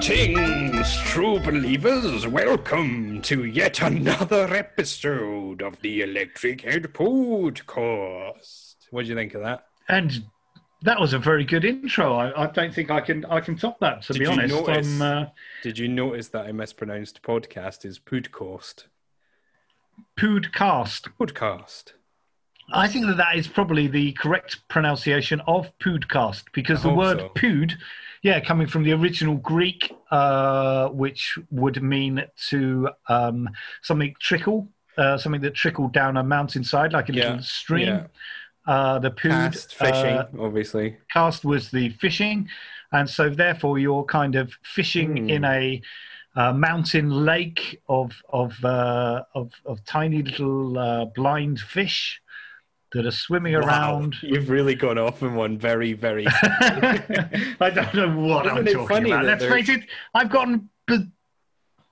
Greetings, true believers. Welcome to yet another episode of the Electric Head Podcast. What do you think of that? And that was a very good intro. I, I don't think I can I can top that. To Did be honest, notice- uh, Did you notice that I mispronounced podcast is podcast? Poodcast. Podcast. I think that that is probably the correct pronunciation of Poodcast because I the word so. pood, yeah, coming from the original Greek, uh, which would mean to um, something trickle, uh, something that trickled down a mountainside like a Yeah, little stream. yeah. Uh, the pood Cast fishing, uh, obviously. cast was the fishing, and so therefore you're kind of fishing Hmm. in a uh, mountain lake of of, uh, of of tiny little uh, blind fish that are swimming Wow, around. You've really gone off in one very, very. I don't know what Isn't I'm talking about. Let's face it, I've gotten.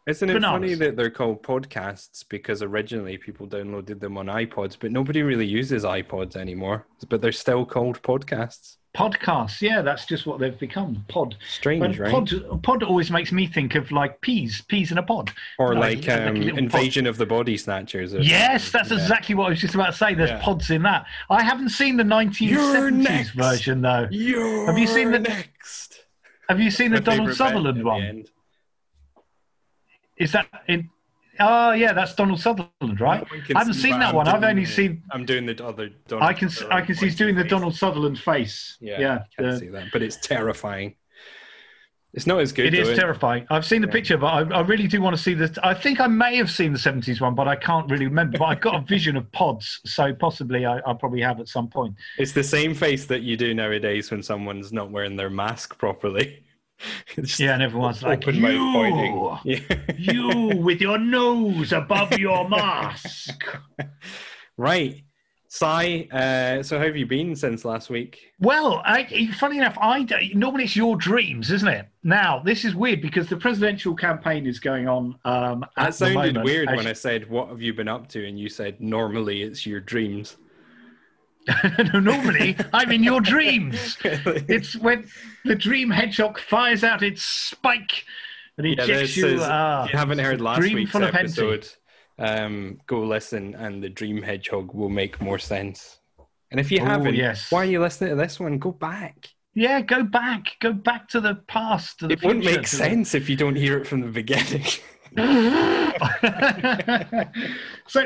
Isn't it Bananas. funny that they're called podcasts because originally people downloaded them on iPods, but nobody really uses iPods anymore. But they're still called podcasts. Podcasts, yeah, that's just what they've become. Pod. Strange, But right? pod, pod always makes me think of like peas, peas in a pod. or like like um, pod. Invasion of the Body Snatchers. Yes, that's Yeah. exactly what I was just about to say. There's Yeah. pods in that. I haven't seen the 1970s next. version though. You're Have you seen the- next? Have you seen the My Donald Sutherland the one? Is that in? Oh yeah, that's Donald Sutherland, right? I haven't see, seen that I'm one. I've only the- seen. I'm doing the other. Donald I can. I can see he's doing the. Donald Sutherland face. Yeah, Yeah, I can't the- see that, but it's terrifying. It's not as good. it is though. terrifying. I've seen the Yeah. picture, but I, I really do want to see the. I think I may have seen the 70s one, but I can't really remember. But I've got a vision of pods, so possibly I, I probably have at some point. It's the same face that you do nowadays when someone's not wearing their mask properly. Yeah, and everyone's like, "You!" Yeah. You with your nose above your mask. right. Cy, uh, so how have you been since last week? Well, I, funny enough, I normally it's your dreams, isn't it? Now this is weird because the presidential campaign is going on. Um, at That sounded moment. weird when I said, What have you been up to? And you said, Normally it's your dreams. no, normally I'm in your dreams. It's when the dream hedgehog fires out its spike and Yeah, ejects this you. is, ah, if you haven't heard last week's full of henty. episode, um, go listen and the Dream Hedgehog will make more sense. And if you Oh, haven't, yes. why are you listening to this one? Go back. Yeah, go back, go back to the past. To the It wouldn't make to the- sense if you don't hear it from the beginning. so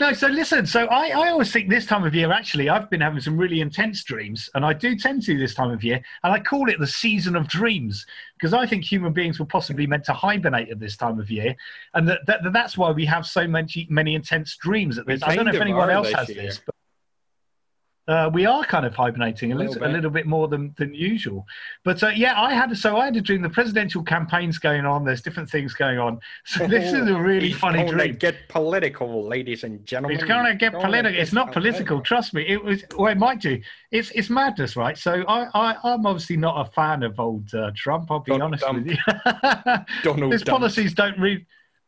no, so listen. So I, I always think this time of year. Actually, I've been having some really intense dreams, and I do tend to this time of year, and I call it the season of dreams because I think human beings were possibly meant to hibernate at this time of year, and that, that that's why we have so many many intense dreams at this. I don't know if anyone else has year. this, but. Uh, we are kind of hibernating a A little, little a bit. little bit more than, than usual, but uh, yeah, I had so I had a dream. The presidential campaign's going on. There's different things going on. So this is a really He's funny dream. get political, ladies and gentlemen. It's going to get political. It's not political. Trust me. It was. Well, it might do. It's it's madness, right? So I, I I'm obviously not a fan of old uh, Trump. I'll be honest with you. Donald His policies don't really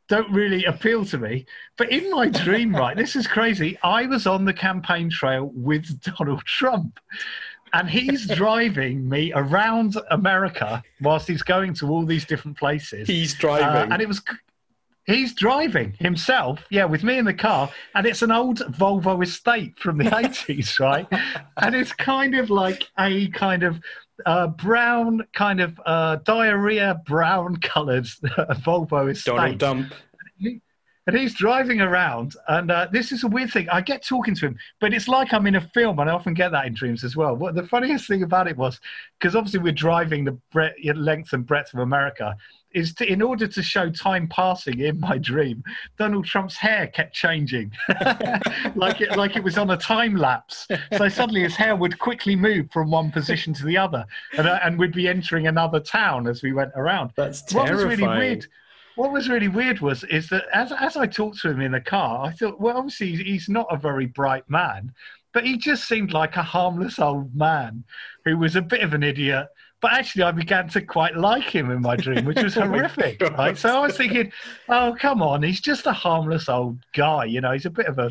don't really appeal to me. But in my dream, right, this is crazy. I was on the campaign trail with Donald Trump. And he's driving me around America whilst he's going to all these different places. He's Uh, driving. and it was he's driving himself yeah with me in the car and it's an old volvo estate from the 80s right and it's kind of like a kind of uh, brown kind of uh, diarrhea brown colored volvo estate Donald Dump. And he's driving around, and uh, this is a weird thing. I get talking to him, but it's like I'm in a film, and I often get that in dreams as well. What the funniest thing about it was, because obviously we're driving the length and breadth of America, is to, in order to show time passing in my dream, Donald Trump's hair kept changing, like it like it was on a time lapse. So suddenly his hair would quickly move from one position to the other, and uh, and we'd be entering another town as we went around That's what terrifying. was really weird what was really weird was is that as as I talked to him in the car, I thought, well, obviously he's- he's not a very bright man, but he just seemed like a harmless old man who was a bit of an idiot. But actually, I began to quite like him in my dream, which was Oh horrific. God. right? So I was thinking, oh, come on, he's just a harmless old guy. You know, he's a bit of a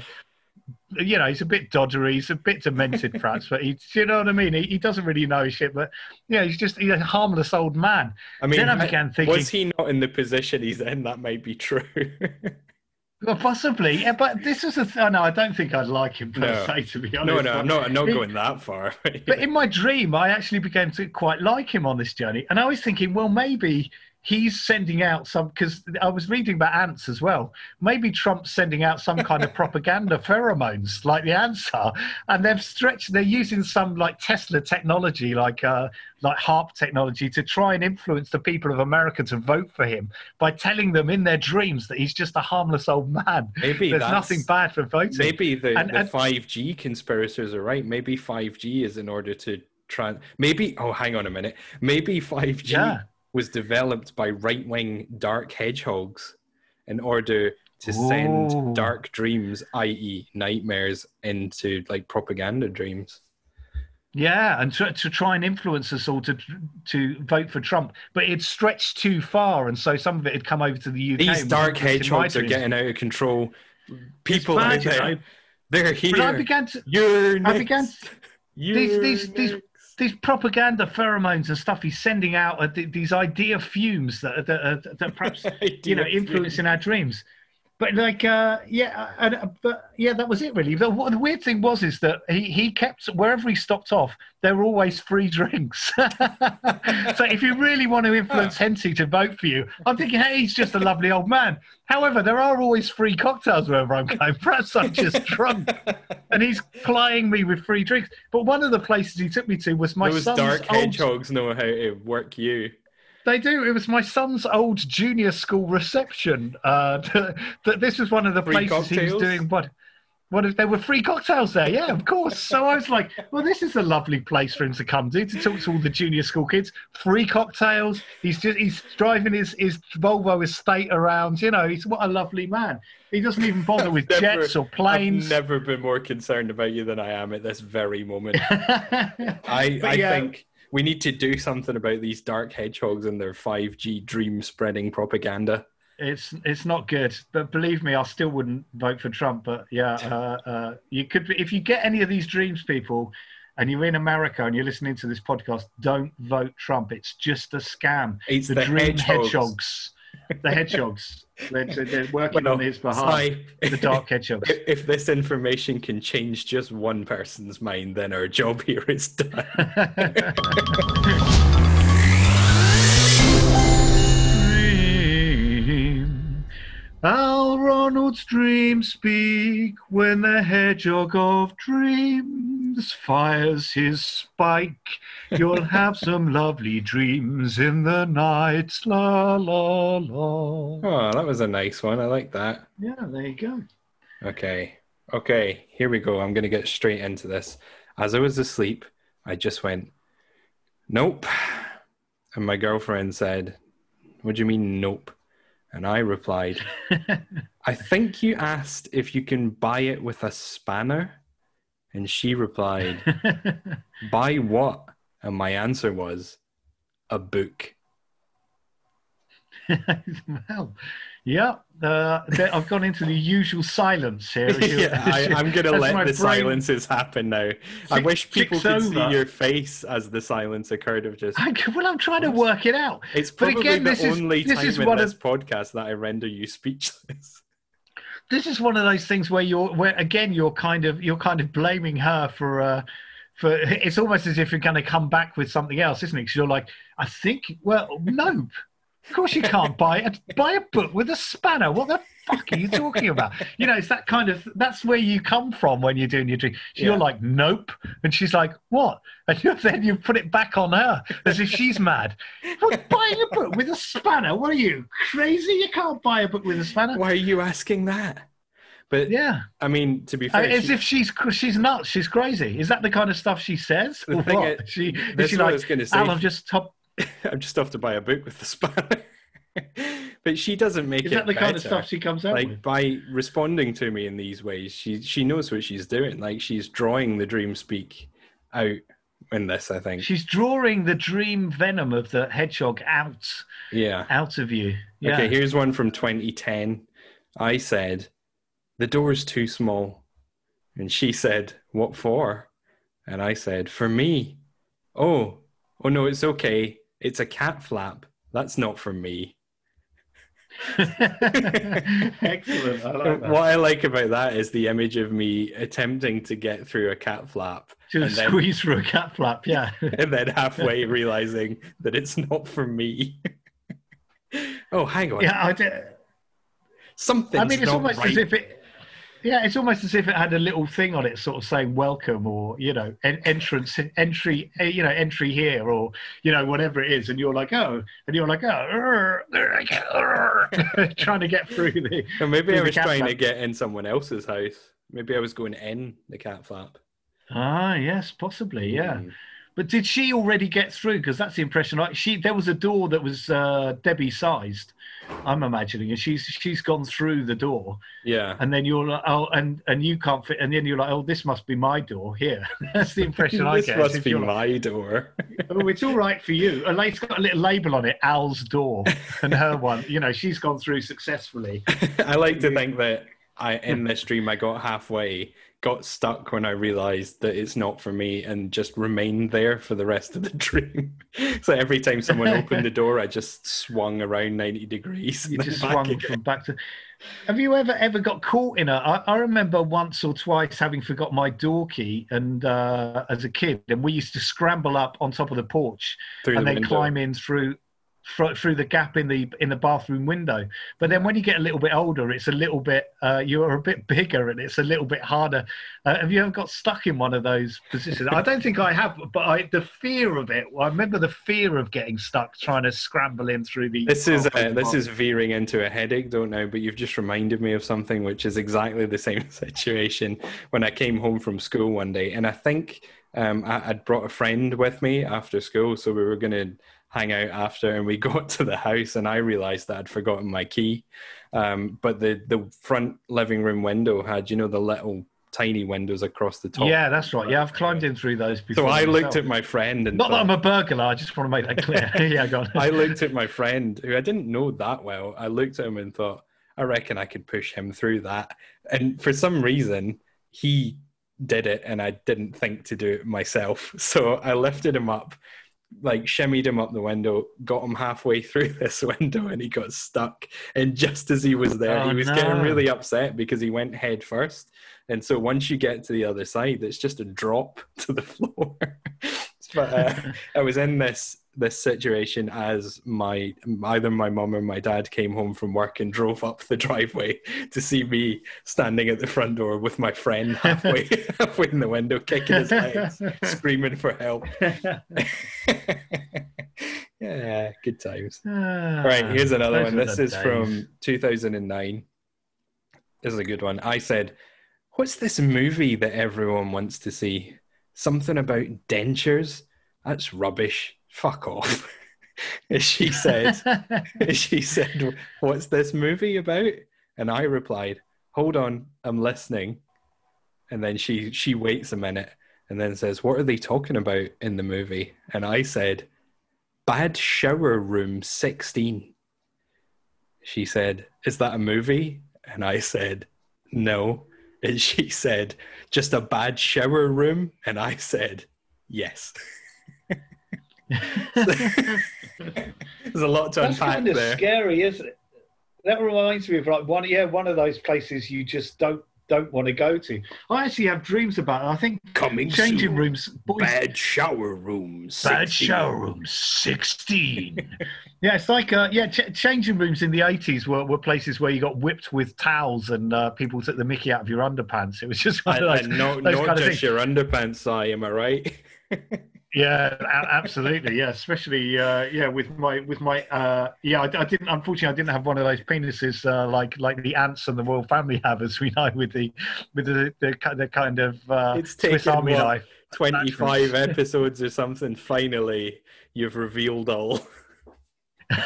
you know, he's a bit doddery, he's a bit demented, perhaps, but he, you know what I mean? He, he doesn't really know shit, but yeah, he's just he's a harmless old man. I mean, then I began thinking, was he not in the position he's in? That might be true. well, possibly, yeah, but this was a. Th- oh, no, I don't think I'd like him per No. se, to be honest. no, no, I'm not. I'm not He- going that far. But in my dream, I actually began to quite like him on this journey. And I was thinking, well, maybe he's sending out some, because I was reading about ants as well. Maybe Trump's sending out some kind of propaganda pheromones like the ants are. And they've stretched, they're using some like Tesla technology, like, uh, like HAARP technology, to try and influence the people of America to vote for him by telling them in their dreams that he's just a harmless old man. maybe There's nothing bad for voting. Maybe the, And- the and- 5G conspirators are right. Maybe 5G is in order to try. Maybe. Oh, hang on a minute. Maybe 5G Yeah. Was developed by right wing dark hedgehogs in order to send Ooh. dark dreams, i.e., nightmares, into like propaganda dreams. Yeah, and to, to try and influence us all to to vote for Trump, but it stretched too far, and so some of it had come over to the UK. These dark hedgehogs are getting out of control. People out bad, you know. they're here. But I began to You're I began- next. these- these- these-. These propaganda pheromones and stuff he's sending out these idea fumes that that, that, that perhaps you know influencing our dreams. But like, uh, yeah, and, uh, but yeah, that was it really. The, what the weird thing was is that he, he kept wherever he stopped off, there were always free drinks. so if you really want to influence Henty to vote for you, I'm thinking, hey, he's just a lovely old man. However, there are always free cocktails wherever I'm going. Perhaps I'm just drunk, and he's plying me with free drinks. But one of the places he took me to was my Those son's dark old hedgehogs know how to work you. They do. It was my son's old junior school reception. Uh, that this was one of the Free places he was doing. What? What if there were free cocktails there? Yeah, of course. So I was like, well, this is a lovely place for him to come to to talk to all the junior school kids. Free cocktails. He's just he's driving his his Volvo estate around. You know, he's what a lovely man. He doesn't even bother with Never- jets or planes. I've never been more concerned about you than I am at this very moment. I, But I yeah. think we need to do something about these dark hedgehogs and their 5G dream spreading propaganda. It's it's not good, but believe me, I still wouldn't vote for Trump. But yeah, uh, uh, you could be, if you get any of these dreams, people, and you're in America and you're listening to this podcast, don't vote Trump. It's just a scam. It's the, the dream hedgehogs. hedgehogs, the hedgehogs, they're, they're working Well, on his behalf. Cy, The dark hedgehogs. if, if this information can change just one person's mind, then our job here is done. How Ronald's dreams speak when the hedgehog of dreams fires his spike. You'll have some lovely dreams in the night. La la la. Oh, that was a nice one. I like that. Yeah, there you go. Okay. Okay, here we go. I'm going to get straight into this. As I was asleep, I just went, nope. And my girlfriend said, What do you mean, nope? And I replied, I think you asked if you can buy it with a spanner. And she replied, Buy what? And my answer was, A book. well, yeah, uh, I've gone into the usual silence here. yeah, I, I'm going to let the brain- silences happen now. I wish people could see your face as the silence occurred of just. I, well, I'm trying to work it out. It's But probably again, the this is- only this time is in this of- podcast that I render you speechless. this is one of those things where you're where again you're kind of you're kind of blaming her for uh for it's almost as if you're going to come back with something else isn't it because you're like i think well no of course you can't buy it buy a book with a spanner what the fuck are you talking about you know it's that kind of that's where you come from when you're doing your dream so Yeah. you're like nope and she's like what and then you put it back on her as if she's mad what, buying a book with a spanner what are you crazy you can't buy a book with a spanner Why are you asking that? But yeah I mean, to be fair, uh, as she- if she's she's nuts, she's crazy. Is that the kind of stuff she says? The thing what? is- she is she like, was going to say. Al, I've just top. I'm just off to buy a book with the spanner. but she doesn't make Is it that the kind of stuff she comes out like with? by responding to me in these ways she she knows what she's doing like she's drawing the dream speak out in this i think She's drawing the dream venom of the hedgehog out yeah out of you. Yeah. okay here's one from 2010 i said the door's too small And she said, What for? And I said, For me. Oh, oh no, it's okay. It's a cat flap. That's not for me. Excellent. I like that. What I like about that is the image of me attempting to get through a cat flap To and then- squeeze through a cat flap, yeah. and then halfway realizing that it's not for me. oh, hang on. yeah, I did. Something's I mean, it's almost right. as if it. Yeah, it's almost as if it had a little thing on it, sort of saying "welcome" or you know, en- entrance, entry, eh, you know, entry here, or you know, whatever it is, and you're like, oh, and you're like, oh, trying to get through the. Or maybe I was trying to get in someone else's house. Maybe I was going in the cat flap. Ah, yes, possibly, yeah. Mm. But did she already get through? Because that's the impression. I, she there was a door that was uh, Debbie sized. I'm imagining, and she's she's gone through the door, Yeah. and then you're like, oh, and and you can't fit, and then you're like, oh, this must be my door here. That's the impression I get. as must be you're like, my door. oh, it's all right for you. And like, it's got a little label on it, Al's door, and her one. You know, she's gone through successfully. I like to think that I in this dream I got halfway, got stuck when I realized that it's not for me, and just remained there for the rest of the dream. so every time someone opened the door, I just swung around ninety degrees. You just swung again. from back to. Have you ever ever got caught in a? I, I remember once or twice having forgot my door key, and uh, as a kid, and we used to scramble up on top of the porch through and the then window. climb in through through the gap in the in the bathroom window. But then when you get a little bit older, it's a little bit uh, you're a bit bigger and it's a little bit harder. Uh, have you ever got stuck in one of those positions? I don't think I have, but I, the fear of it. I remember the fear of getting stuck trying to scramble in through the. This is uh, this is veering into a headache, don't know, but you've just reminded me of something which is exactly the same situation when I came home from school one day, and I think um, I, I'd brought a friend with me after school, so we were going to hang out after, and we got to the house, and I realised that I'd forgotten my key, um, but the the front living room window had you know the little tiny windows across the top. Yeah, that's right. Yeah, I've climbed in through those before. So I looked at my friend and Not that I'm a burglar. I just want to make that clear. yeah, go on. I looked at my friend who I didn't know that well. I looked at him and thought, I reckon I could push him through that. And for some reason, he did it and I didn't think to do it myself. So I lifted him up, like shimmied him up the window, got him halfway through this window and he got stuck. And just as he was there, Oh, he was no. getting really upset because he went head first. And so once you get to the other side, it's just a drop to the floor. but uh, I was in this this situation as my either my mum or my dad came home from work and drove up the driveway to see me standing at the front door with my friend halfway halfway in the window, kicking his legs, screaming for help. yeah, good times. Ah, Right, here's another one. This is days. from 2009. This is a good one. I said, What's this movie that everyone wants to see? Something about dentures? That's rubbish. Fuck off. She said, she said, What's this movie about? And I replied, Hold on, I'm listening. And then she she waits a minute and then says, What are they talking about in the movie? And I said, Bad Shower Room 16. She said, Is that a movie? And I said, No. And she said, Just a bad shower room? And I said, Yes. There's a lot to That's unpack kind of there. scary, isn't it? That reminds me of like one, yeah, one of those places you just don't don't want to go to. I actually have dreams about it. I think Coming changing soon. rooms, boys, Bad shower rooms. Bad shower rooms, 16. yeah, it's like, uh, yeah, ch- changing rooms in the 80s were, were places where you got whipped with towels and uh, people took the mickey out of your underpants. It was just one And, of those, and not, those not kind of just things. your underpants, I am I right? Yeah, absolutely. Yeah, especially uh, yeah with my with my uh, yeah. I, I didn't unfortunately I didn't have one of those penises uh, like like the ants and the royal family have, as we know with the with the the, the kind of uh, It's Swiss taken, Army what, knife. 25 episodes or something. Finally, you've revealed all.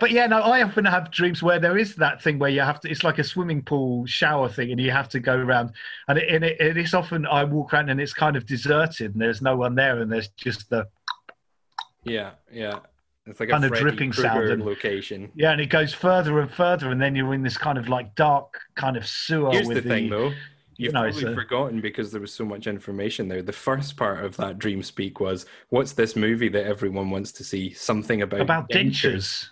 but yeah, no, I often have dreams where there is that thing where you have to. It's like a swimming pool shower thing, and you have to go around. And it, and it, it is often I walk around and it's kind of deserted, and there's no one there, and there's just the Yeah, yeah. It's like Kind a of dripping sound and- location. yeah, and it goes further and further, and then you're in this kind of like dark kind of sewer. Here's with the thing, though. You've No, probably forgotten because there was so much information there. The first part of that dream speak was, "What's this movie that everyone wants to see? Something about about dentures.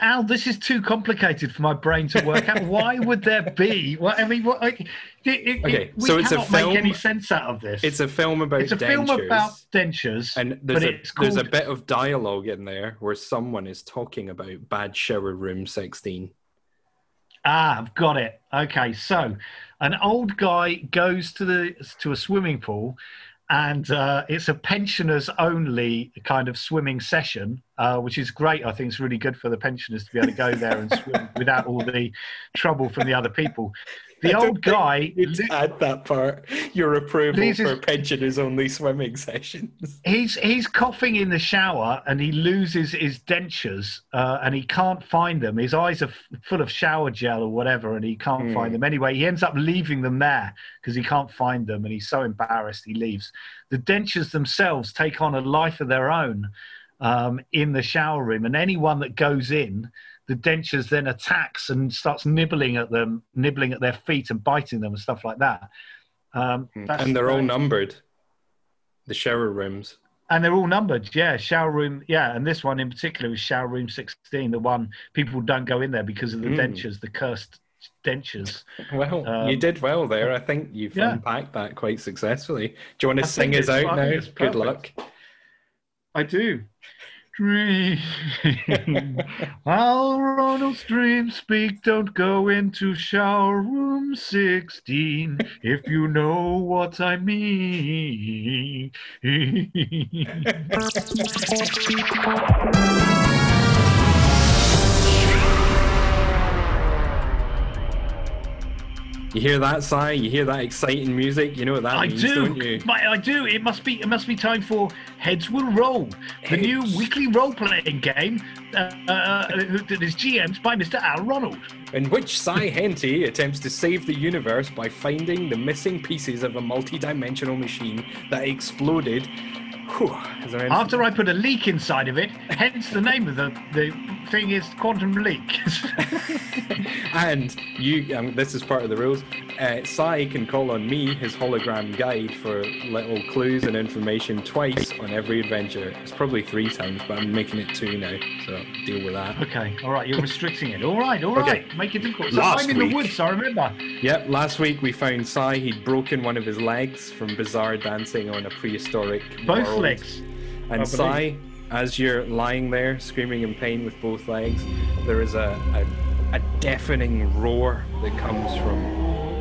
Al, this is too complicated for my brain to work out. Why would there be? Well, I mean, what, like, it, it, Okay, it- we so it's a cannot film- make any sense out of this. It's a film about dentures. It's a dentures, film about dentures, and there's a it's there's a bit of dialogue in there where someone is talking about bad shower room sixteen. Ah, I've got it. Okay, so an old guy goes to the to a swimming pool, and uh, it's a pensioners only kind of swimming session, uh, which is great. I think it's really good for the pensioners to be able to go there and swim without all the trouble from the other people. The old guy, You to add that part. Your approval is- for pensioners only swimming sessions. he's he's coughing in the shower and he loses his dentures uh, and he can't find them. His eyes are f- full of shower gel or whatever, and he can't Hmm. find them. Anyway, he ends up leaving them there because he can't find them, and he's so embarrassed he leaves. The dentures themselves take on a life of their own um, in the shower room, and anyone that goes in. The dentures then attacks and starts nibbling at them, nibbling at their feet and biting them and stuff like that. Um, and they're all numbered. The shower rooms. and they're all numbered. Yeah, shower room. Yeah, and this one in particular is shower room 16, the one people don't go in there because of the Mm. dentures, the cursed dentures. Well, Um, you did well there. I think you've yeah. unpacked that quite successfully. Do you want to I sing us out now? Good luck. I do. Dream. While Ronald's dreams speak, don't go into shower room 16 if you know what I mean. You hear that sigh? You hear that exciting music? You know what that I means, do. don't you? I do. It must be. It must be time for Heads Will Roll, the new weekly role-playing game uh, uh, that is GM'd by Mr. Al Ronald. In which Cy Henty attempts to save the universe by finding the missing pieces of a multi-dimensional machine that exploded. Whew, After I put a leak inside of it, hence the name of the the thing is Quantum Leak. and you, um, this is part of the rules. Uh, Cy can call on me, his hologram guide, for little clues and information twice on every adventure. It's probably three times, but I'm making it two now, so deal with that. okay. All right. You're restricting it. All right. All Okay. right. Make it difficult. So Last I'm in week- the woods. I remember. Yep, last week we found Cy. He'd broken one of his legs from bizarre dancing on a prehistoric Both world. legs. I And believe. Cy, as you're lying there screaming in pain with both legs, there is a, a, a deafening roar that comes from.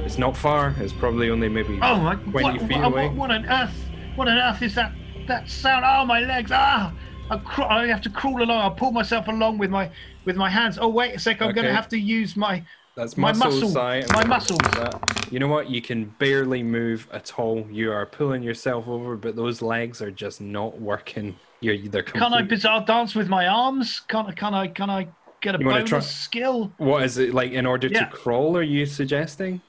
It's not far. It's probably only maybe Oh my! 20 What, feet what, away. what, what on earth? What on earth is that? That sound? Oh, my legs! Ah! I, cr- I have to crawl along. I pull myself along with my with my hands. Oh wait a sec! I'm going to have to use my That's my muscles, muscle- Cy. I'm my muscles. You know what? You can barely move at all. You are pulling yourself over, but those legs are just not working. You're they're Can I bizarre dance with my arms? Can I? Can I? Can I get a You bonus try- skill? What is it like? In order Yeah. to crawl, are you suggesting?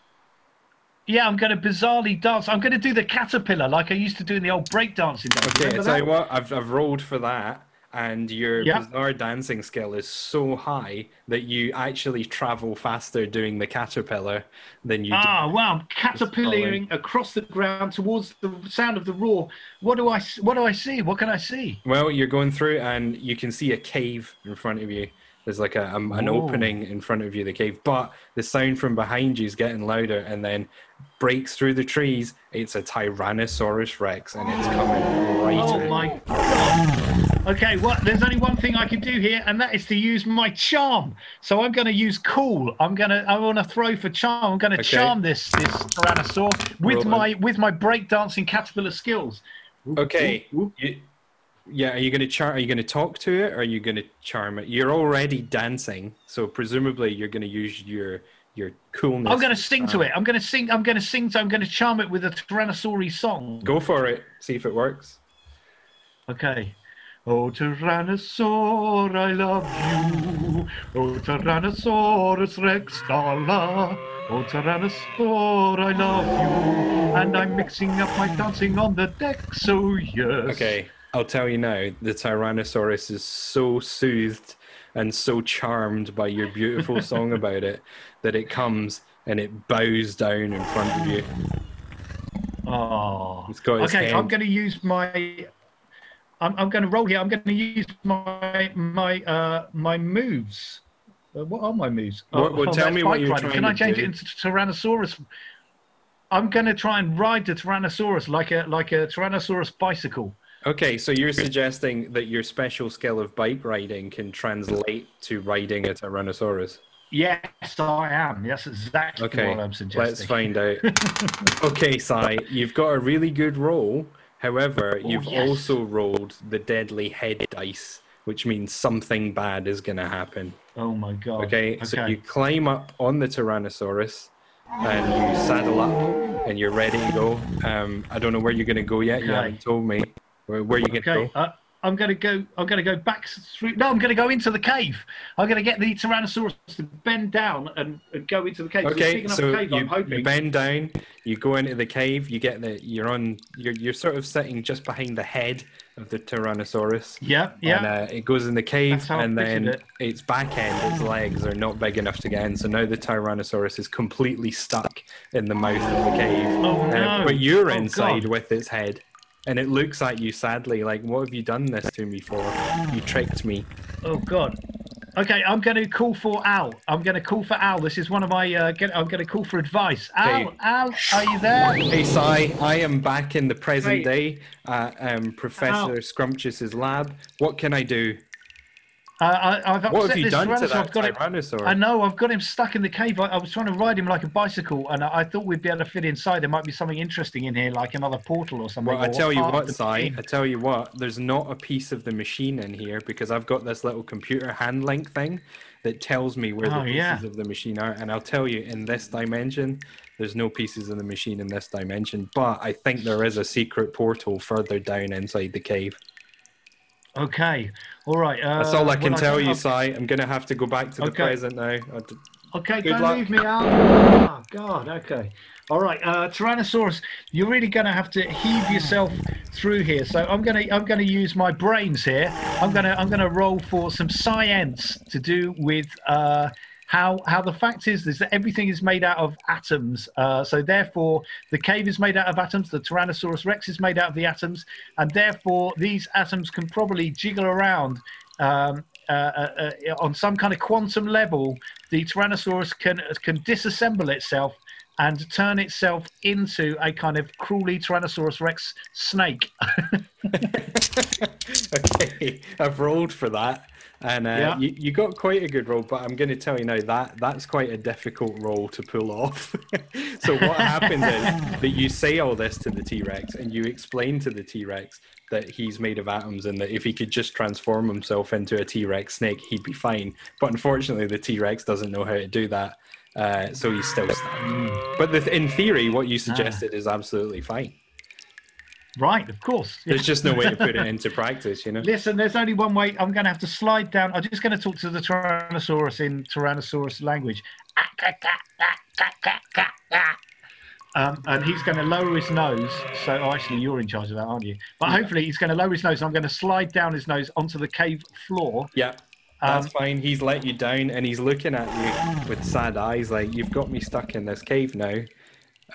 Yeah, I'm going to bizarrely dance. I'm going to do the caterpillar like I used to do in the old breakdancing. Okay, I Remember tell you that? what, I've I've rolled for that, and your Yeah. bizarre dancing skill is so high that you actually travel faster doing the caterpillar than you do. Ah, wow! Caterpillaring across the ground towards the sound of the roar. What do I? What do I see? What can I see? Well, you're going through, and you can see a cave in front of you. There's like a, um, an Oh. opening in front of you, the cave, but the sound from behind you is getting louder, and then breaks through the trees. It's a Tyrannosaurus Rex, and it's coming right Oh my god. Okay, well, there's only one thing I can do here, and that is to use my charm. So I'm going to use cool. I'm going to. I want to throw for charm. I'm going to Okay. charm this this tyrannosaur with Roll my um, with my breakdancing caterpillar skills. Okay. You, yeah, are you going to char- Are you going to talk to it, or are you going to charm it? You're already dancing, so presumably you're going to use your your coolness. I'm going to sing to it. I'm going to sing. I'm going to sing. To, I'm going to charm it with a tyrannosaurus song. Go for it. See if it works. Okay. Oh, Tyrannosaur, I love you. Oh, Tyrannosaurus Rex, Stala. Oh, Tyrannosaur, I love you. And I'm mixing up my dancing on the deck, so yes. Okay, I'll tell you now. The Tyrannosaurus is so soothed and so charmed by your beautiful song about it that it comes and it bows down in front of you. Oh. It's got its Okay, head. I'm going to use my. I'm, I'm going to roll here. I'm going to use my my uh my moves. Uh, what are my moves? Well- well, oh, tell me what you're riding. trying Can I change do. it into Tyrannosaurus? I'm going to try and ride the Tyrannosaurus like a like a Tyrannosaurus bicycle. Okay, so you're suggesting that your special skill of bike riding can translate to riding a Tyrannosaurus. Yes, I am. That's exactly Okay, what I'm suggesting. let's find out. okay, Cy, you've got a really good roll. However, you've Oh, yes. also rolled the deadly head dice, which means something bad is going to happen. Oh my god. Okay, so you climb up on the Tyrannosaurus and you saddle up and you're ready to go. Um, I don't know where you're going to go yet. You haven't told me. Where, where are you going to Okay, go? uh, I'm gonna go. I'm gonna go back through. No, I'm gonna go into the cave. I'm gonna get the Tyrannosaurus to bend down and, and go into the cave. Okay, enough so cave, you, you bend down, you go into the cave, you get the you're on you're you're sort of sitting just behind the head of the Tyrannosaurus. yeah, yeah. And uh, it goes in the cave, That's how I and then it. its back end, its legs are not big enough to get in. So now the Tyrannosaurus is completely stuck in the mouth of the cave. Oh, Uh, no. but you're Oh, inside God. with its head, and it looks at you sadly, like, "What have you done this to me for? You tricked me." oh god. Okay, I'm gonna call for Al. I'm gonna call for Al. This is one of my. Uh, get, I'm gonna call for advice. Al, Okay. Al, are you there? Hey, Cy, I am back in the present Hey. day at um, Professor Scrumptious's lab. What can I do? Uh, I, I've upset What have you this done to that I've got. Tyrannosaur? I know I've got him stuck in the cave. I, I was trying to ride him like a bicycle, and I, I thought we'd be able to fit inside. There might be something interesting in here, like another portal or something. Well, I tell you what, the Cy. I tell you what, there's not a piece of the machine in here because I've got this little computer hand link thing that tells me where the Oh, pieces yeah. of the machine are. And I'll tell you, in this dimension, there's no pieces of the machine in this dimension. But I think there is a secret portal further down inside the cave. Okay, all right. Uh, That's all I can well, tell think you, Cy. I'm going to have to go back to the Okay. present now. I Okay, Good don't luck. leave me out. Oh, God, okay. All right, uh, Tyrannosaurus, you're really going to have to heave yourself through here. So I'm going to I'm going to use my brains here. I'm going to I'm going to roll for some science to do with uh, how how the fact is is that everything is made out of atoms. Uh, so therefore, the cave is made out of atoms. The Tyrannosaurus Rex is made out of the atoms, and therefore these atoms can probably jiggle around. Um, uh, uh, uh, on some kind of quantum level, the Tyrannosaurus can can disassemble itself and turn itself into a kind of cruelly Tyrannosaurus Rex snake. okay, I've rolled for that, and uh, Yeah. you, you got quite a good role, But I'm going to tell you now that that's quite a difficult role to pull off. so what happens is that you say all this to the T Rex, and you explain to the T Rex that he's made of atoms, and that if he could just transform himself into a T Rex snake, he'd be fine. But unfortunately, the T Rex doesn't know how to do that. Uh, so he's still stuck. But the, in theory, what you suggested is absolutely fine. Right, of course. Yeah. There's just no way to put it into practice, you know. Listen, there's only one way. I'm going to have to slide down. I'm just going to talk to the Tyrannosaurus in Tyrannosaurus language. Um, and he's going to lower his nose. So, oh, actually, you're in charge of that, aren't you? But hopefully, he's going to lower his nose. I'm going to slide down his nose onto the cave floor. Yeah, that's fine. He's let you down and he's looking at you with sad eyes, like you've got me stuck in this cave now.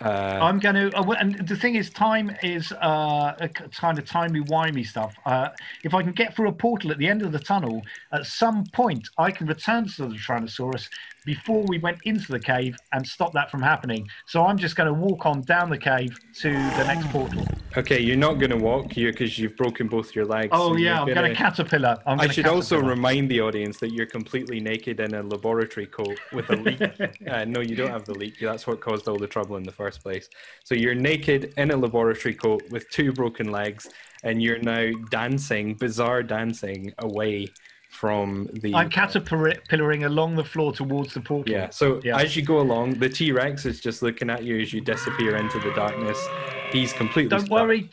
Uh, I'm going to, uh, and the thing is, time is uh, a kind of timey wimey stuff. Uh, if I can get through a portal at the end of the tunnel, at some point I can return to the Tyrannosaurus before we went into the cave and stop that from happening. So I'm just going to walk on down the cave to the next portal. Okay, you're not going to walk here because you've broken both your legs. Oh so yeah, I'm gonna- caterpillar. I'm I should also remind the audience that you're completely naked in a laboratory coat with a leak. uh, no, you don't have the leak. That's what caused all the trouble in the first place. So you're naked in a laboratory coat with two broken legs, and you're now dancing, bizarre dancing away from the. I'm caterpillaring along the floor towards the portal. Yeah. So Yeah. as you go along, the T Rex is just looking at you as you disappear into the darkness. He's completely. Don't stuck. worry.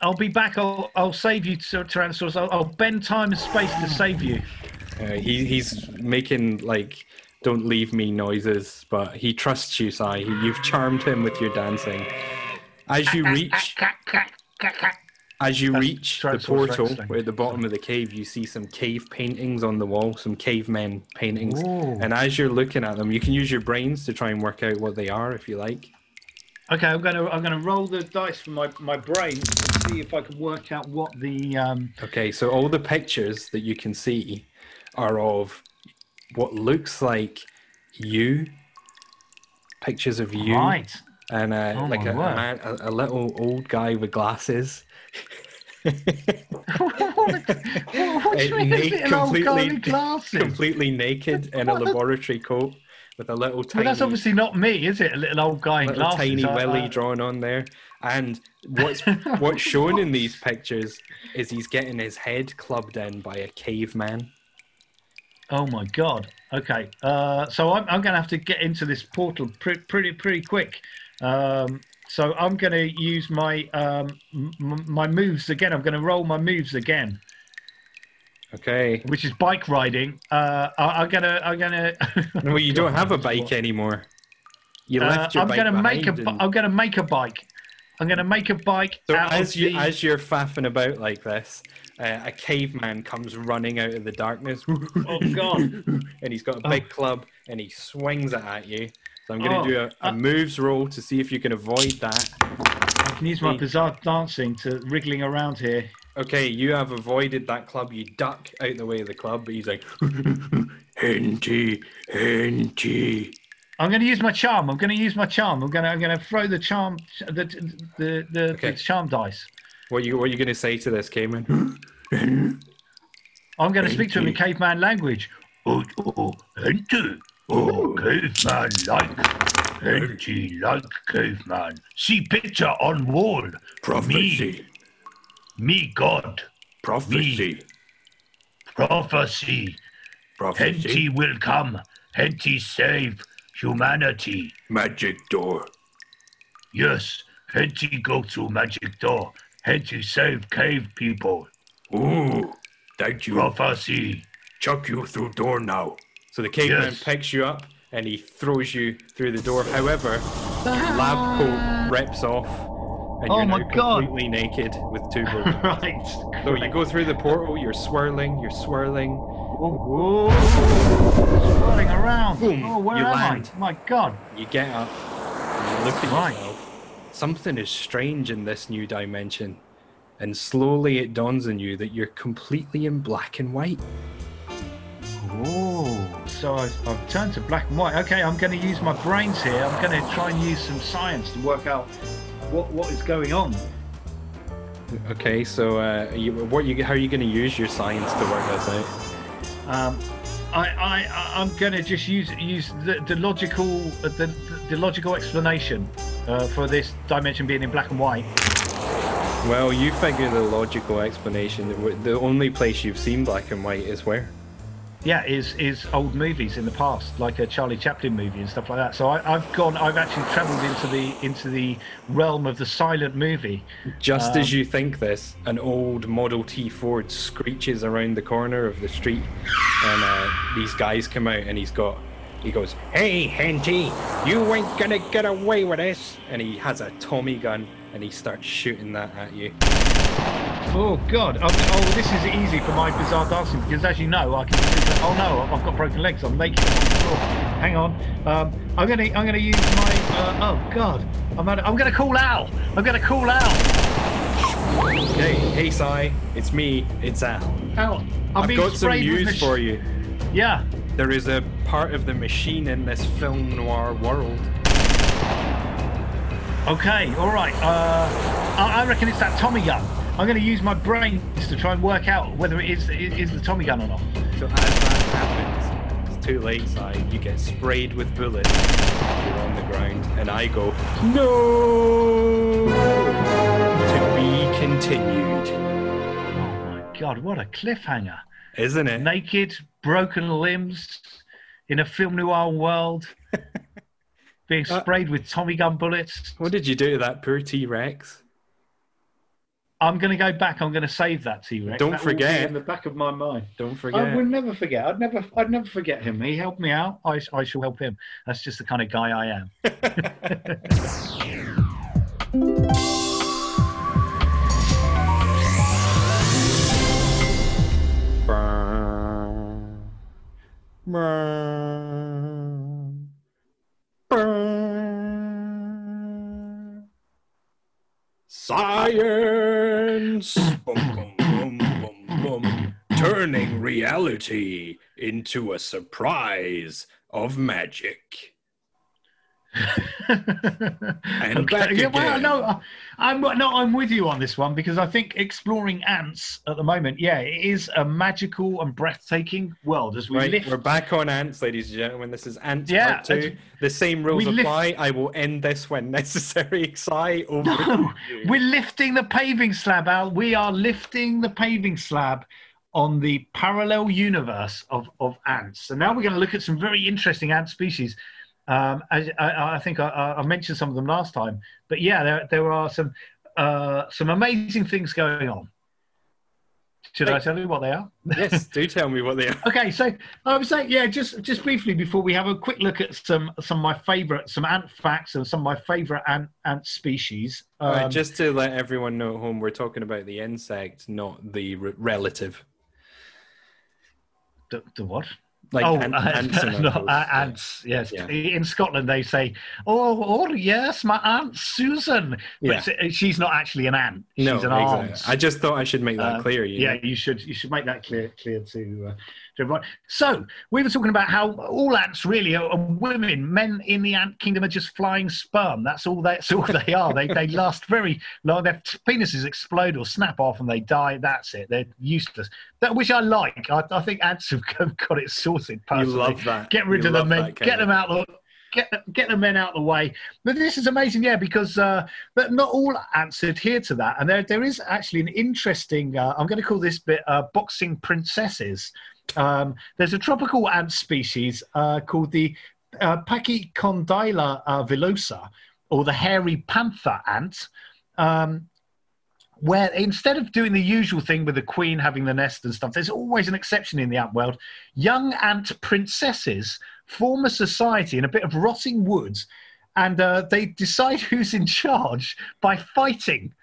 I'll be back. I'll, I'll save you, Tyr- Tyrannosaurus. I'll, I'll bend time and space to save you. Uh, he, he's making like "don't leave me" noises, but he trusts you, Cy. You've charmed him with your dancing. As you reach, As you reach the portal, Rex where at the bottom of the cave, you see some cave paintings on the wall, some cavemen paintings. Ooh. And as you're looking at them, you can use your brains to try and work out what they are if you like. Okay, I'm gonna I'm gonna roll the dice from my my brain to see if I can work out what the um. Okay, so all the pictures that you can see are of what looks like you, pictures of you, Right. and uh, Oh like a, a, man, a, a little old guy with glasses. What do you mean, na- this old guy with glasses? completely naked in a What laboratory coat with a little tiny. Well, that's obviously not me, is it? A little old guy in little glasses. tiny willy uh, drawn on there. And what's what's shown in these pictures is he's getting his head clubbed in by a caveman. Oh my god. Okay. Uh, so I'm, I'm going to have to get into this portal pre- pretty pretty quick. Um, so I'm going to use my um, m- my moves again. I'm going to roll my moves again, Okay. which is bike riding. Uh, I, I'm gonna I'm gonna. Well, you don't have a bike anymore. You Uh, left your I'm bike gonna make a. And... I'm gonna make a bike. I'm gonna make a bike. So as you the- as you're faffing about like this, uh, a caveman comes running out of the darkness. Oh God. and he's got a big club and he swings it at you. So I'm going to Oh, do a, a uh- moves roll to see if you can avoid that. I can use my bizarre dancing to wriggling around here. Okay, you have avoided that club. You duck out the way of the club, but he's like, Henty, Henty. I'm going to use my charm. I'm going to use my charm. I'm going to I'm going to throw the charm the the the, Okay. the charm dice. What you what are you going to say to this caveman? I'm going to speak to him in caveman language. Oh, oh, Enter. Oh, caveman like. Henty like caveman. See picture on wall. Prophecy. Me me God. Prophecy. Prophecy. Prophecy. Henty will come. Henty save humanity. Magic door. Yes. Henty go through magic door. Henty save cave people. Ooh. Thank you. Prophecy. Chuck you through door now. So the caveman Yes. picks you up and he throws you through the door. However, your lab coat rips off and Oh you're my now God. completely naked with two bones. right. so you go through the portal, you're swirling, you're swirling. Whoa. Swirling around. Boom, Oh, where you am land. I? My God. You get up, and you look at Right. yourself. Something is strange in this new dimension, and slowly it dawns on you that you're completely in black and white. Oh, so I've, I've turned to black and white. Okay, I'm going to use my brains here. I'm going to try and use some science to work out what what is going on. Okay, so uh, you, what you, how are you going to use your science to work this out? Um, I, I, I- I'm going to just use use the, the logical the, the logical explanation uh, for this dimension being in black and white. Well, you figure the logical explanation. The only place you've seen black and white is where? Yeah, is is old movies in the past, like a Charlie Chaplin movie and stuff like that. So I, I've gone, I've actually travelled into the into the realm of the silent movie. Just Um, as you think this, an old Model T Ford screeches around the corner of the street, and uh, these guys come out, and he's got, he goes, "Hey, Henty, you ain't gonna get away with this!" And he has a Tommy gun, and he starts shooting that at you. Oh God! Oh, oh, this is easy for my bizarre dancing because, as you know, I can. Oh no! I've got broken legs. I'm naked the. Hang on. Um, I'm gonna. I'm gonna use my. Uh, oh God! I'm. Gonna, I'm gonna call out. I'm gonna call out. Hey, hey, Cy, it's me, it's Al. I'm I've being got some news for you. Yeah. There is a part of the machine in this film noir world. Okay. All right. Uh, I, I reckon it's that Tommy gun. I'm gonna use my brains to try and work out whether it is it is the Tommy gun or not. So as that happens, it's too late, Cy. You get sprayed with bullets. You're on the ground, and I go, no. To be continued, Oh my God! What a cliffhanger. isn't it? naked, broken limbs, in a film noir world, being Uh, sprayed with Tommy gun bullets. What did you do to that poor T Rex? I'm going to go back. I'm going to save that to you. Rex. Don't that forget. In the back of my mind. Don't forget. I will never forget. I'd never. I'd never forget him. He helped me out. I, I shall help him. That's just the kind of guy I am. Science! boom, boom, boom, boom, boom. Turning reality into a surprise of magic. And back yeah, well, no, I'm no, I'm with you on this one because I think exploring ants at the moment, yeah, it is a magical and breathtaking world as we Right, lift. we're back on ants, ladies and gentlemen. This is ants Yeah, part two. The same rules we lift- apply. I will end this when necessary. Cy, over No, we're lifting the paving slab, Al. We are lifting the paving slab on the parallel universe of, of ants. So now we're going to look at some very interesting ant species. Um, as, I, I think I, I mentioned some of them last time, but yeah, there, there are some uh, some amazing things going on. Should I tell you what they are? yes, do tell me what they are. Okay, so I was saying, yeah, just just briefly before we have a quick look at some some of my favorite some ant facts and some of my favorite ant ant species. Um, Right, just to let everyone know at home, we're talking about the insect, not the re- relative. the, the what? Like oh, uh, ants and no, uh, ants. Yes, Yeah. in Scotland they say, "Oh, oh, yes, my aunt Susan," but Yeah. she's not actually an ant. She's No, an exactly. aunt. I just thought I should make that Uh, clear. You yeah, know? you should you should make that clear clear to, uh, to everyone. So we were talking about how all ants really are, women. Men in the ant kingdom are just flying sperm. That's all. That's all they are. they they last very long. Their penises explode or snap off and they die. That's it. They're useless. That which I like. I, I think ants have got it sorted. You love that. get rid You of the men. that Get them out. The, Get, get the men out of the way. But this is amazing, yeah, because uh, but not all ants adhere to that. And there, there is actually an interesting, uh, I'm going to call this bit uh, boxing princesses. Um, there's a tropical ant species uh, called the uh, Pachycondyla uh, villosa, or the hairy panther ant. Um, where instead of doing the usual thing with the queen having the nest and stuff, there's always an exception in the ant world. Young ant princesses form a society in a bit of rotting woods, and uh, they decide who's in charge by fighting.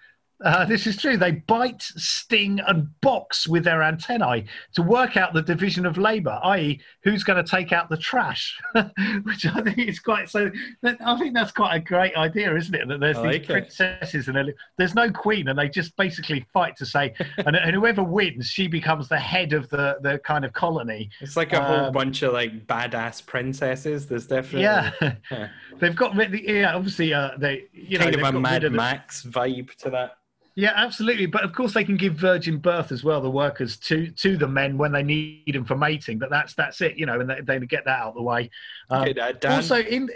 Uh, this is true. They bite, sting, and box with their antennae to work out the division of labour, i.e., who's going to take out the trash. Which I think is quite so. that- I think that's quite a great idea, isn't it? That there's I these like it. princesses and there's no queen, and they just basically fight to say, and, and whoever wins, she becomes the head of the the kind of colony. It's like a whole Um, bunch of like badass princesses. There's definitely Yeah, Yeah. they've got yeah. Obviously, uh, they you know kind they've of a Mad rid of the- Max vibe to that. Yeah, absolutely. But of course, they can give virgin birth as well. The workers to to the men when they need them for mating. But that's that's it, you know, and they, they get that out of the way. Um, Okay, uh, also, in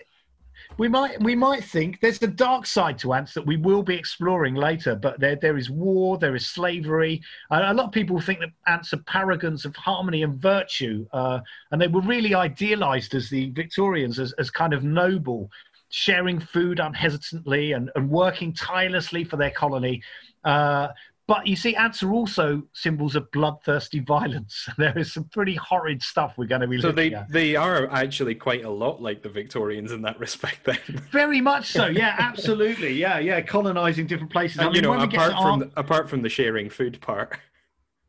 we might we might think there's a dark side to ants that we will be exploring later. But there there is war, there is slavery. A lot of people think that ants are paragons of harmony and virtue, uh, and they were really idealized as the Victorians as as kind of noble sharing food unhesitantly and, and working tirelessly for their colony. Uh, but you see, ants are also symbols of bloodthirsty violence. There is some pretty horrid stuff we're going to be so looking they at. they are actually quite a lot like the Victorians in that respect. Then Very much so. Yeah, absolutely. Yeah, yeah. Colonizing different places. I mean, you know, when we get apart from our- the, apart from the sharing food part.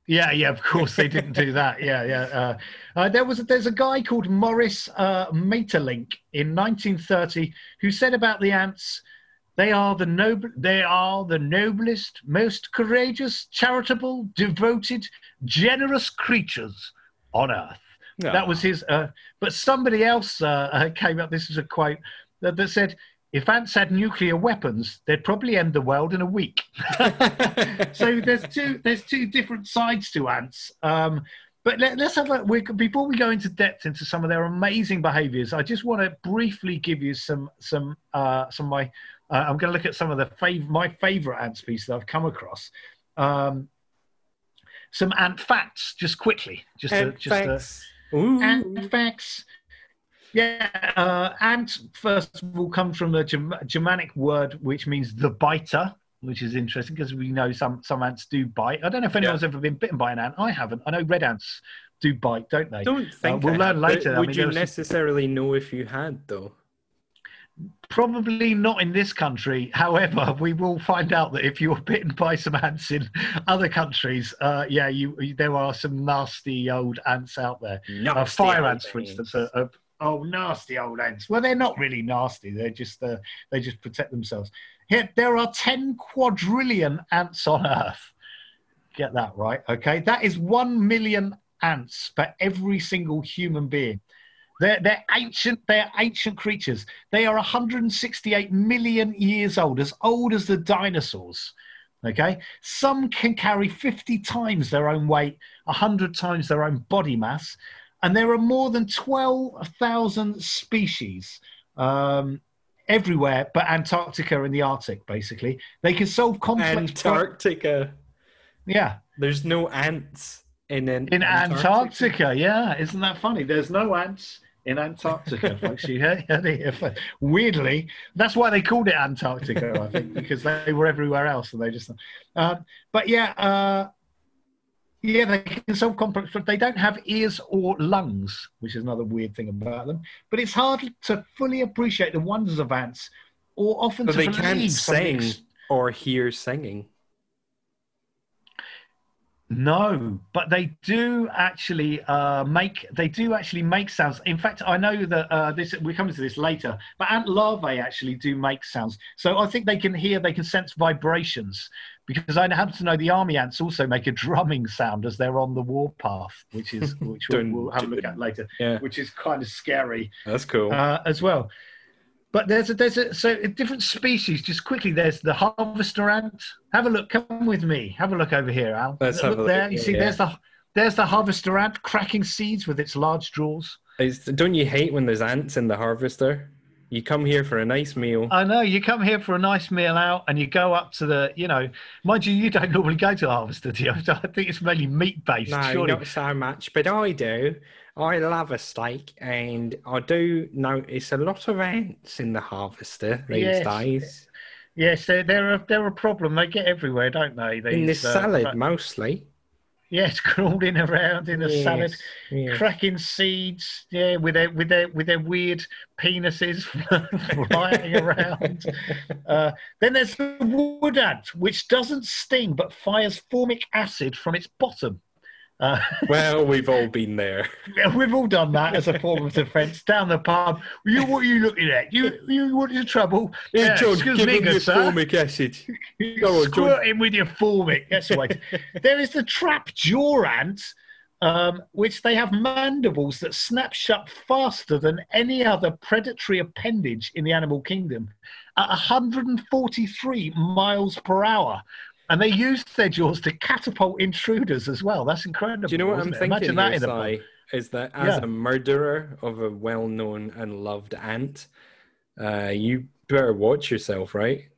Yeah, yeah, of course they didn't do that. Yeah, yeah. Uh, uh, there was there's a guy called Maurice uh, Maeterlinck in 1930 who said about the ants, they are the noble, they are the noblest, most courageous, charitable, devoted, generous creatures on earth. That was his. Uh, but somebody else uh, uh, came up. This is a quote that, that said, "If ants had nuclear weapons, they'd probably end the world in a week." so there's two there's two different sides to ants. Um, but let, us have a we, before we go into depth into some of their amazing behaviours. I just want to briefly give you some some uh, some of my. Uh, I'm going to look at some of the fav- my favourite ant species that I've come across. Um, some ant facts, just quickly, just to, just to, thanks. Ooh. ant facts. Yeah, uh, ant first of all comes from a Germanic word which means the biter, which is interesting because we know some some ants do bite. I don't know if anyone's ever been bitten by an ant. I haven't. I know red ants do bite, don't they? Don't think we'll I learn later. I Would mean, you necessarily know if you had though? Probably not in this country. However, we will find out that if you're bitten by some ants in other countries, uh, yeah, you, there are some nasty old ants out there. Uh, fire ants, for instance, are, are oh nasty old ants. Well, they're not really nasty. They're just uh, they just protect themselves. Here, there are ten quadrillion ants on Earth. Get that right, okay? That is one million ants for every single human being. They're, they're ancient. They're ancient creatures. They are 168 million years old, as old as the dinosaurs. Okay, some can carry 50 times their own weight, 100 times their own body mass, and there are more than 12,000 species um, everywhere, but Antarctica and the Arctic, basically. They can solve complex. Antarctica. yeah, There's no ants in an in Antarctica. Yeah, isn't that funny? There's no ants in Antarctica, folks. You heard it? Weirdly, that's why they called it Antarctica, I think, because they were everywhere else, and they just. Um, but yeah, uh, yeah, they can solve complex, but they don't have ears or lungs, which is another weird thing about them. But it's hard to fully appreciate the wonders of ants, or often But to they believe can't some of the sing ex- or hear singing. No, but they do actually uh, make they do actually make sounds. In fact, I know that uh, this we're coming to this later, but ant larvae actually do make sounds. So I think they can hear, they can sense vibrations. Because I happen to know the army ants also make a drumming sound as they're on the warpath, which is which we'll, we'll have a look at later, Yeah, which is kind of scary that's cool. uh, as well. But there's a there's a so a different species. Just quickly, there's the harvester ant. Have a look. Come with me. Have a look over here, Al. Let's have a look there. You see, yeah. there's the there's the harvester ant cracking seeds with its large jaws. It's, don't you hate when there's ants in the harvester? You come here for a nice meal. I know you come here for a nice meal out, and you go up to the, you know, mind you, you don't normally go to the harvester, do you? I think it's mainly meat based. No, surely. not so much, but I do. I love a steak, and I do notice a lot of ants in the harvester these Yes. days. Yes, they're they're a, they're a problem. They get everywhere, don't they? In the These, uh, salad, but- mostly. yes, crawling around in the salad. Yes, yes. cracking seeds, yeah, with their with their with their weird penises flying around. Uh, then there's the wood ant, which doesn't sting but fires formic acid from its bottom. Uh, Well, we've all been there. we've all done that as a form of defence. Down the pub, you what are you looking at? You you want your trouble? Hey, John, excuse give me, him your sir. formic acid. Go on, John. Squirt him with your formic. That's the way. there is the trap jaw ant, um, which they have mandibles that snap shut faster than any other predatory appendage in the animal kingdom at 143 miles per hour. And they use their jaws to catapult intruders as well. That's incredible. Do you know what I'm it? thinking Imagine that in a? Is that as Yeah. a murderer of a well-known and loved ant, uh, you better watch yourself, right?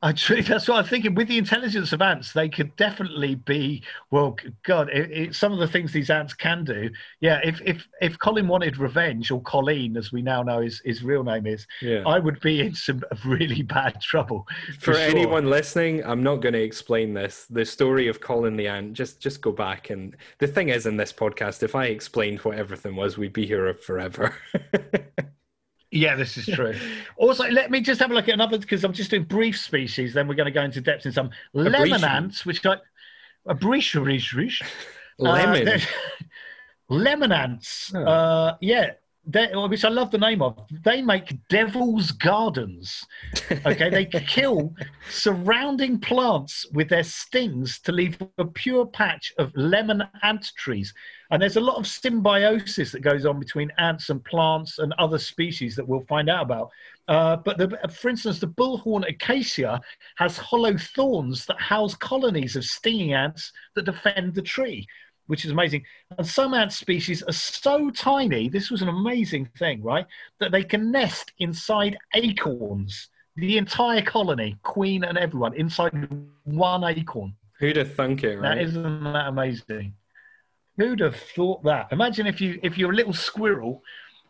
Actually, that's what I'm thinking. With the intelligence of ants, they could definitely be. Well, God, it, it, some of the things these ants can do. Yeah, if if if Colin wanted revenge, or Colleen, as we now know his his real name is, Yeah. I would be in some really bad trouble. For sure. anyone listening, I'm not going to explain this. The story of Colin the Ant, just just go back and the thing is in this podcast, if I explained what everything was, we'd be here forever. Yeah, this is true. also, let me just have a look at another because I'm just doing brief species. Then we're going to go into depth in some lemon brief- ants, which I a brief, brief, brief. Lemon. Uh, lemon ants. Oh. Uh, yeah, they, which I love the name of. They make devil's gardens. Okay, they kill surrounding plants with their stings to leave a pure patch of lemon ant trees. And there's a lot of symbiosis that goes on between ants and plants and other species that we'll find out about. Uh, but the, for instance, the bullhorn acacia has hollow thorns that house colonies of stinging ants that defend the tree, which is amazing. And some ant species are so tiny, this was an amazing thing, right? That they can nest inside acorns, the entire colony, queen and everyone, inside one acorn. Who'd have thunk it, Now, right? isn't that amazing? Who'd have thought that? Imagine if you if you're a little squirrel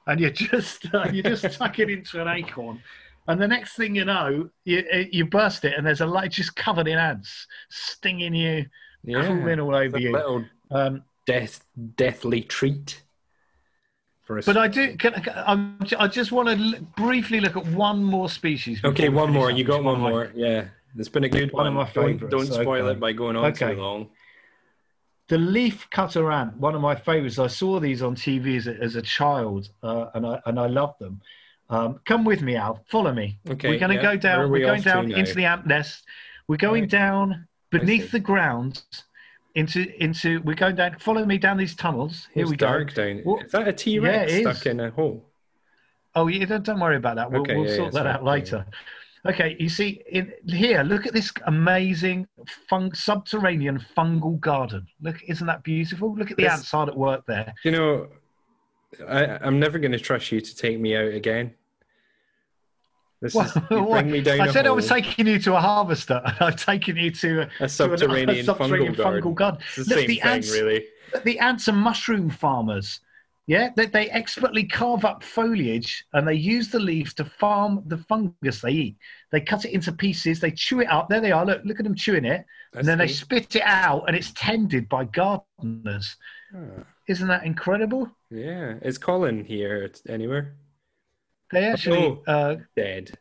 and you just uh, you just tuck it into an acorn, and the next thing you know, you you burst it and there's a light just covered in ants stinging you, crawling all over you. little Um, death, deathly treat. for us. But I do. Can, can, I'm, I just want to l- briefly look at one more species. okay, one more. You got one of my- more. Yeah, it's been a good One one. of my don't, favourites, don't spoil okay. it by going on Okay. too long. The leaf cutter ant, one of my favourites. I saw these on TV as a, as a child, uh, and I and I love them. Um, come with me, Al. Follow me. Okay, we're going to yeah. go down. we We're going down into the ant nest. We're going Right. down beneath the ground into into. We're going down. Follow me down these tunnels. Here it's we go. dark down. What- Is that a T Rex Yeah, stuck in a hole? Oh, yeah, don't, don't worry about that. We'll, Okay, we'll yeah, sort yeah, that out later. Okay, you see in here, look at this amazing fung, subterranean fungal garden. Look, isn't that beautiful? Look at the This- ants hard at work there. You know, I, I'm never going to trust you to take me out again. This Well, is you bring me down. I said I was taking you to a harvester. I've taken you to a, a to an- subterranean, a subterranean fungal garden. fungal garden. It's the Look, same the thing, ants- really. the ants are mushroom farmers. Yeah, they, they expertly carve up foliage and they use the leaves to farm the fungus they eat. They cut it into pieces, they chew it up. There they are. Look, look at them chewing it. That's and then they spit it out and it's tended by gardeners. Ah, Isn't that incredible? yeah, is Colin here anywhere? They actually uh, Dead.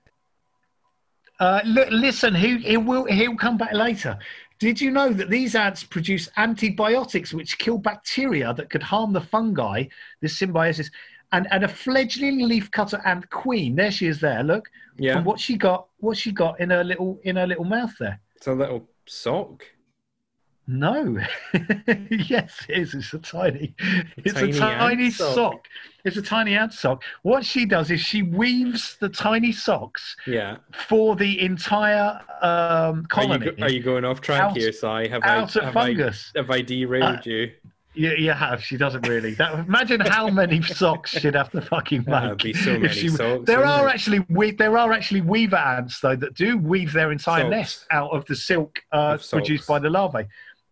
uh, look, listen. He, he will he'll come back later. Did you know that these ants produce antibiotics which kill bacteria that could harm the fungi? This symbiosis, and and a fledgling leafcutter ant queen. There she is. There, look. Yeah, And what she got? What she got in her little in her little mouth there? it's a little sock. No. yes, it is. It's a tiny. It's tiny a tiny sock. sock. It's a tiny ant sock. What she does is she weaves the tiny socks Yeah. for the entire um, Are you, colony are you going off track Out- here, Cy? Have out I, of have fungus. I have I derailed Uh, you? Yeah, you have. She doesn't really. That, imagine how many socks she'd have to fucking make. So many she- socks, There are it? actually we, there are actually weaver ants though that do weave their entire Socks. nest out of the silk uh, Of produced by the larvae,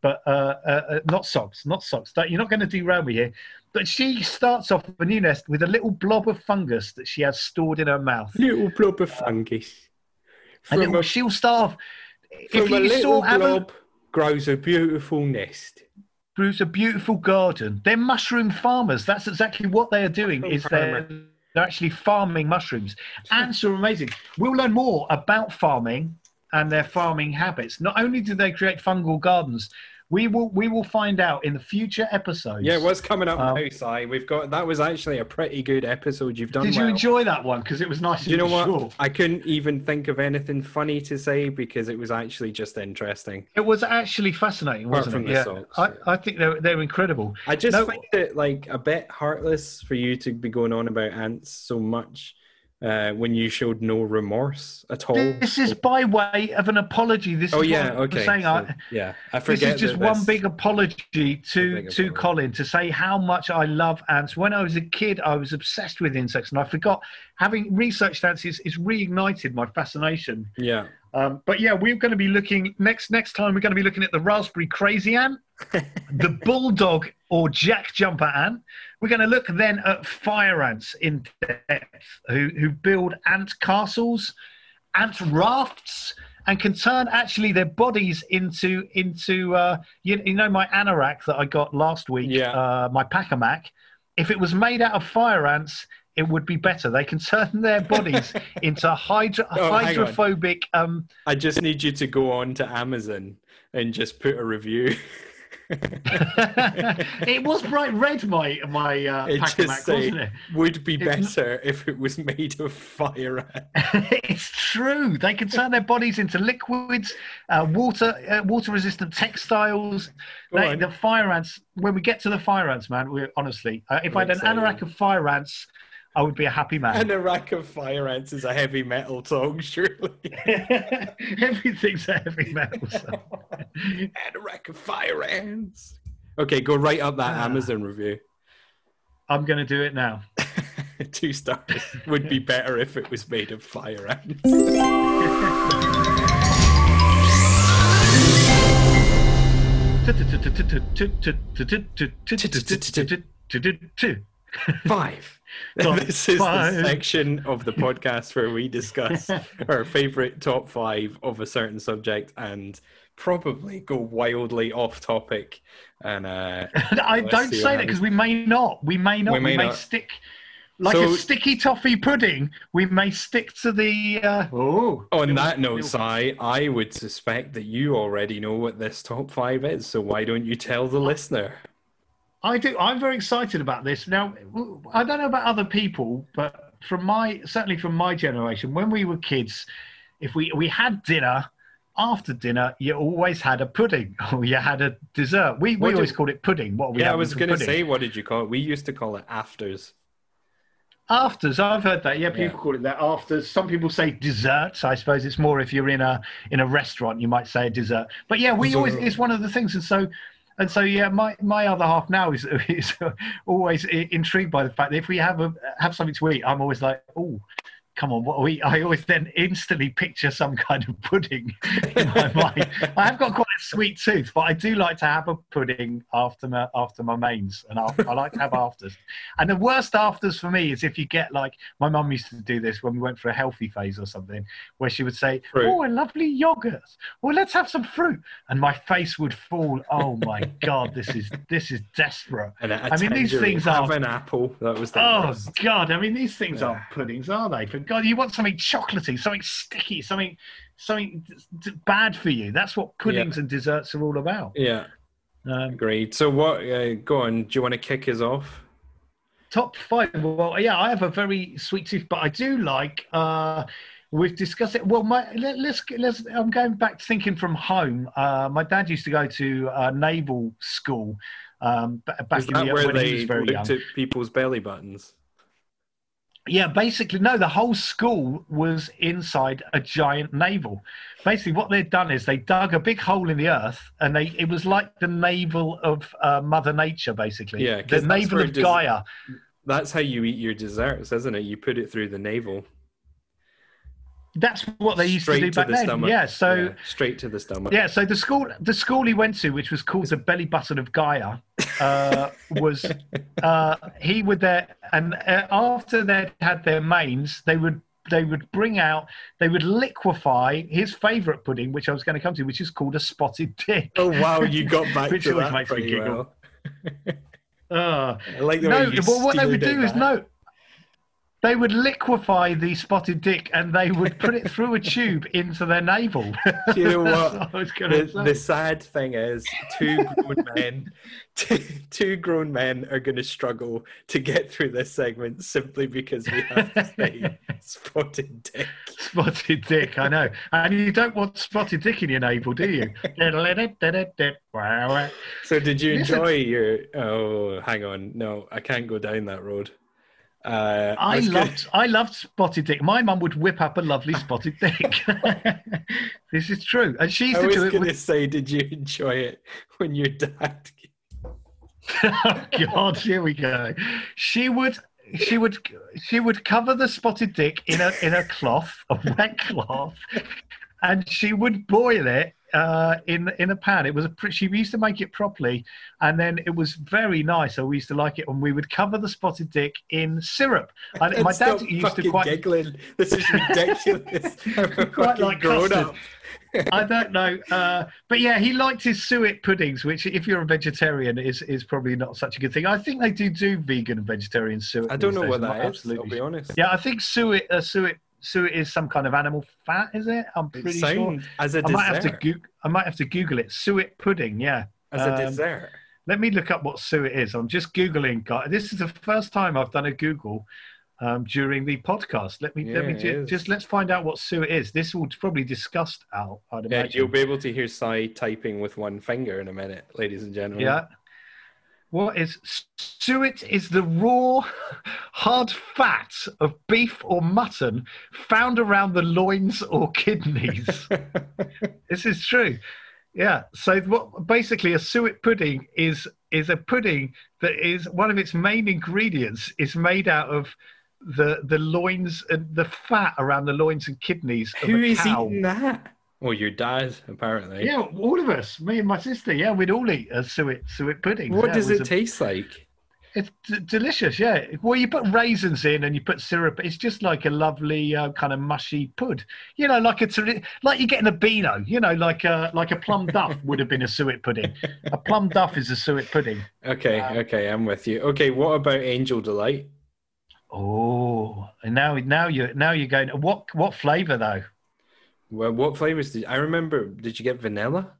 but uh, uh, uh, not socks, not socks. You're not going to derail me here. But she starts off a new nest with a little blob of fungus that she has stored in her mouth, Little blob of fungus. and From it, a, she'll starve. from If a little saw have a- blob grows a beautiful nest. Bruce, a beautiful garden. They're mushroom farmers. That's exactly what they are doing. Is they're, they're actually farming mushrooms. Ants are amazing. We'll learn more about farming and their farming habits. Not only do they create fungal gardens, we will we will find out in the future episodes. Yeah, what's coming up Um, now, Cy? We've got that was actually a pretty good episode. You've done. Did you enjoy that one? Because it was nice. You know what? short. I couldn't even think of anything funny to say because it was actually just interesting. It was actually fascinating, Apart wasn't it? Yeah, socks, I, yeah. I think they're they're incredible. I just No. find it like a bit heartless for you to be going on about ants so much uh, when you showed no remorse at all. This is by way of an apology. This oh is yeah, okay. saying. so, I, yeah, I this is just one big apology to big to apology. Colin to say how much I love ants. When I was a kid, I was obsessed with insects, and I forgot having researched ants is reignited my fascination. Yeah, Um, but yeah, we're going to be looking next next time. We're going to be looking at the raspberry crazy ant, the bulldog or jack jumper ant. We're going to look then at fire ants in depth, who who build ant castles, ant rafts, and can turn actually their bodies into into uh, you, you know my anorak that I got last week, Yeah. uh, my pacamac. If it was made out of fire ants, it would be better. They can turn their bodies into hydro- Oh, hydrophobic. Um, I just need you to go on to Amazon and just put a review. it was bright red, my my uh, It Pacamac, just say wasn't it? would be It's- better if it was made of fire it's true. They can turn their bodies into liquids, uh, water uh, water resistant textiles. They, the fire ants. When we get to the fire ants, man, we honestly, uh, if I had an anorak of fire ants, I would be a happy man. And a rack of fire ants is a heavy metal song, surely. Everything's a heavy metal. song. and a rack of fire ants. Okay, go right up that Ah. Amazon review. I'm going to do it now. Two stars would be better if it was made of fire ants. Five. Top this is five. the section of the podcast where we discuss our favorite top five of a certain subject and probably go wildly off topic. And uh, I don't say that because we may not. We may not. We We may may, not. stick like So- a sticky toffee pudding. We may stick to the. Uh, oh. on that note, it Cy, I would suspect that you already know what this top five is. So why don't you tell the listener? I do. I'm very excited about this. Now, I don't know about other people, but from my certainly from my generation, when we were kids, if we we had dinner. After dinner, you always had a pudding or you had a dessert. We, What we always called it pudding. What we yeah, I was going to say, what did you call it? We used to call it afters. Afters, I've heard that. Yeah, people Yeah. call it that. Afters. Some people say desserts. I suppose it's more if you're in a in a restaurant, you might say a dessert. But yeah, we always it's one of the things. And so, and so yeah, my my other half now is is always intrigued by the fact that if we have a have something to eat, I'm always like, oh. Come on, what are we? I always then instantly picture some kind of pudding in my mind. I have got quite a sweet tooth, but I do like to have a pudding after my after my mains, and I, I like to have afters. And the worst afters for me is if you get like my mum used to do this when we went for a healthy phase or something, where she would say, Fruit. "Oh, a lovely yogurt. Well, let's have some fruit," and my face would fall. Oh my god, this is this is desperate. And a, I mean, these things have are- an apple. That was the Oh worst. God! I mean, these things Yeah. aren't puddings, are they? For God, you want something chocolatey, something sticky, something something bad for you. That's what puddings and desserts are all about. Yeah, Um, agreed. So what? Uh, go on. Do you want to kick us off? top five. Well, yeah, I have a very sweet tooth, but I do like. Uh, we've discussed it. Well, my let, let's let's. I'm going back to thinking from home. Uh, my dad used to go to uh, naval school. Um, back Is in the, where when he was they very young. looked at people's belly buttons? Yeah, basically, no. The whole school was inside a giant navel. Basically, what they'd done is they dug a big hole in the earth, and they it was like the navel of uh, Mother Nature, basically. Yeah, the navel of des- Gaia. That's how you eat your desserts, isn't it? You put it through the navel. That's what they used straight to do back the then. stomach. Yeah, so. Yeah, straight to the stomach. Yeah, so the school the school he went to, which was called the Belly Button of Gaia, uh, was uh, he would there and uh, after they'd had their mains, they would they would bring out they would liquefy his favourite pudding, which I was going to come to, which is called a spotted dick. Oh wow, you got back Which to always that makes me giggle. well. Uh, I like the no, way you well, what they would do it is back. no. They would liquefy the spotted dick and they would put it through a tube into their navel. Do you know what? Gonna The, the sad thing is, two grown men, two, two grown men are going to struggle to get through this segment simply because we have to say spotted dick. Spotted dick, I know. And you don't want spotted dick in your navel, do you? So, did you enjoy your? Oh, hang on, no, I can't go down that road. Uh, I was gonna- loved I loved spotted dick. My mum would whip up a lovely spotted dick. this is true. And she used I to do it going to say, did you enjoy it when your dad? oh God, here we go. She would she would she would cover the spotted dick in a in a cloth, a wet cloth, and she would boil it uh, in in a pan. It was a she used to make it properly, and then it was very nice. So we used to like it, and we would cover the spotted dick in syrup. And my Stop dad used to quite. giggling. This is ridiculous. Quite like grown custard. up. I don't know, uh, but yeah, he liked his suet puddings, which, if you're a vegetarian, is is probably not such a good thing. I think they do do vegan and vegetarian suet. I don't know what that is. I'll absolutely be honest. Yeah, I think suet, uh, suet, suet is some kind of animal fat, is it? I'm pretty sure. as a I dessert. might have to Goog- I might have to Google it. Suet pudding, yeah. as a um, dessert. Let me look up what suet is. I'm just googling. This is the first time I've done a Google um, during the podcast. Let me let me ju- just let's find out what suet is. This will probably discuss Al. I'd Yeah, imagine. you'll be able to hear Cy typing with one finger in a minute, ladies and gentlemen. Yeah. What is suet? Is the raw, hard fat of beef or mutton found around the loins or kidneys. this is true. Yeah. So what basically a suet pudding is is a pudding that is one of its main ingredients is made out of the the loins and the fat around the loins and kidneys of Who is eating that? Well, your dad, apparently. Yeah, all of us, me and my sister. Yeah, we'd all eat a suet suet pudding. What Yeah, does was it a- taste like? It's d- delicious, yeah. Well, you put raisins in and you put syrup. It's just like a lovely uh, kind of mushy pud. You know, like a tra- like you're getting a beano. You know, like a like a plum duff would have been a suet pudding. A plum duff is a suet pudding. Okay, Um, okay, I'm with you. Okay, what about Angel Delight? Oh, and now now you're now you're going. What what flavour though? Well, what flavors did I remember? Did you get vanilla?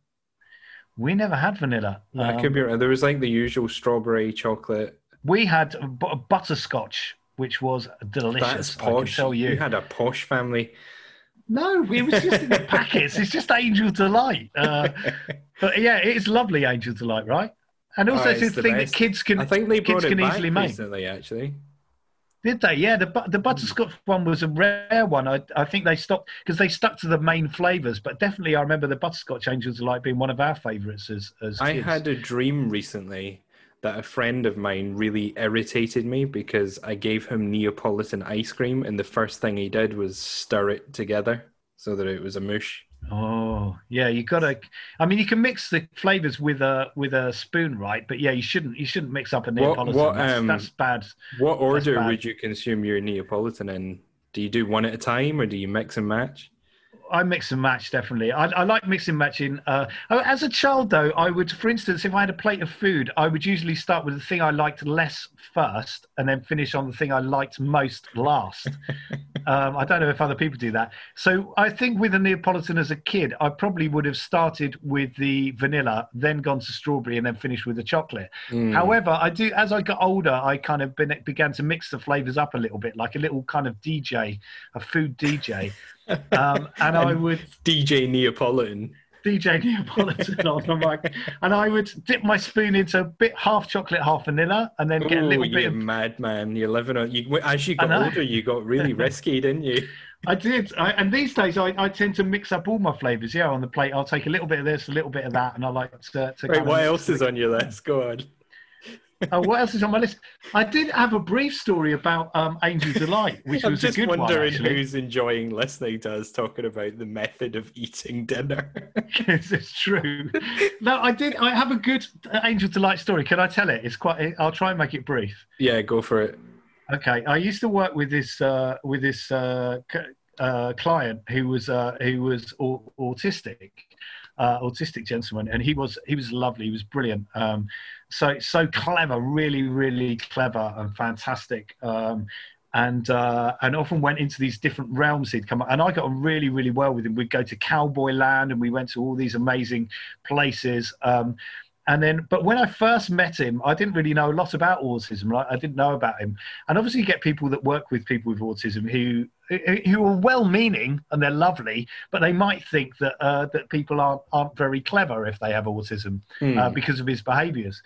We never had vanilla. I Um, could be wrong. There was like the usual strawberry chocolate. we had b- butterscotch, which was delicious. That's I can posh. tell you. had a posh family. No, it was just in the packets. It's just Angel Delight. Uh, but yeah, it is lovely Angel Delight, right? And also, Oh, it's it's the thing that kids can I think they kids it can back easily make. recently, actually. Did they? Yeah, the the hmm. butterscotch one was a rare one. I I think they stopped because they stuck to the main flavors. But definitely, I remember the butterscotch Angel like being one of our favorites as as I kids. had a dream recently that a friend of mine really irritated me because I gave him Neapolitan ice cream, and the first thing he did was stir it together so that it was a mush. Oh, yeah, you gotta. I mean, you can mix the flavors with a with a spoon, right? But yeah, you shouldn't you shouldn't mix up a What- Neapolitan. what, that's, um, that's bad. What order bad. would you consume your Neapolitan in? Do you do one at a time, or do you mix and match? I mix and match definitely. I, I like mixing matching. Uh, oh, as a child, though, I would, for instance, if I had a plate of food, I would usually start with the thing I liked less first, and then finish on the thing I liked most last. um, I don't know if other people do that. So I think with a Neapolitan as a kid, I probably would have started with the vanilla, then gone to strawberry, and then finished with the chocolate. Mm. However, I do as I got older, I kind of been, began to mix the flavors up a little bit, like a little kind of DJ, a food DJ. Um, and I would DJ Neapolitan. DJ Neapolitan on the mic, and I would dip my spoon into a bit half chocolate, half vanilla, and then get a Ooh, little you bit. Of, madman! You're living on. You, as you got older, you got really risky, didn't you? I did, I, and these days I, I tend to mix up all my flavors. Yeah, on the plate, I'll take a little bit of this, a little bit of that, and I like to. to kind What else is on your list? Go on. Oh, what else is on my list? I did have a brief story about um, Angel Delight, which I'm was a just good one. wondering who's enjoying listening to us talking about the method of eating dinner. Yes, it's true. No, I did. I have a good Angel Delight story. Can I tell it? It's quite. I'll try and make it brief. yeah, go for it. Okay, I used to work with this uh, with this uh, uh, client who was uh, who was au- autistic, uh, autistic gentleman, and he was he was lovely. He was brilliant. Um, so so clever, really really clever and fantastic. Um, and uh, and often went into these different realms he'd come up. and I got on really really well with him. We'd go to Cowboy Land and we went to all these amazing places. Um, and then, but when I first met him, I didn't really know a lot about autism. Right, I didn't know about him. And obviously, you get people that work with people with autism who who are well-meaning and they're lovely, but they might think that uh, that people aren't aren't very clever if they have autism Hmm. uh, because of his behaviours.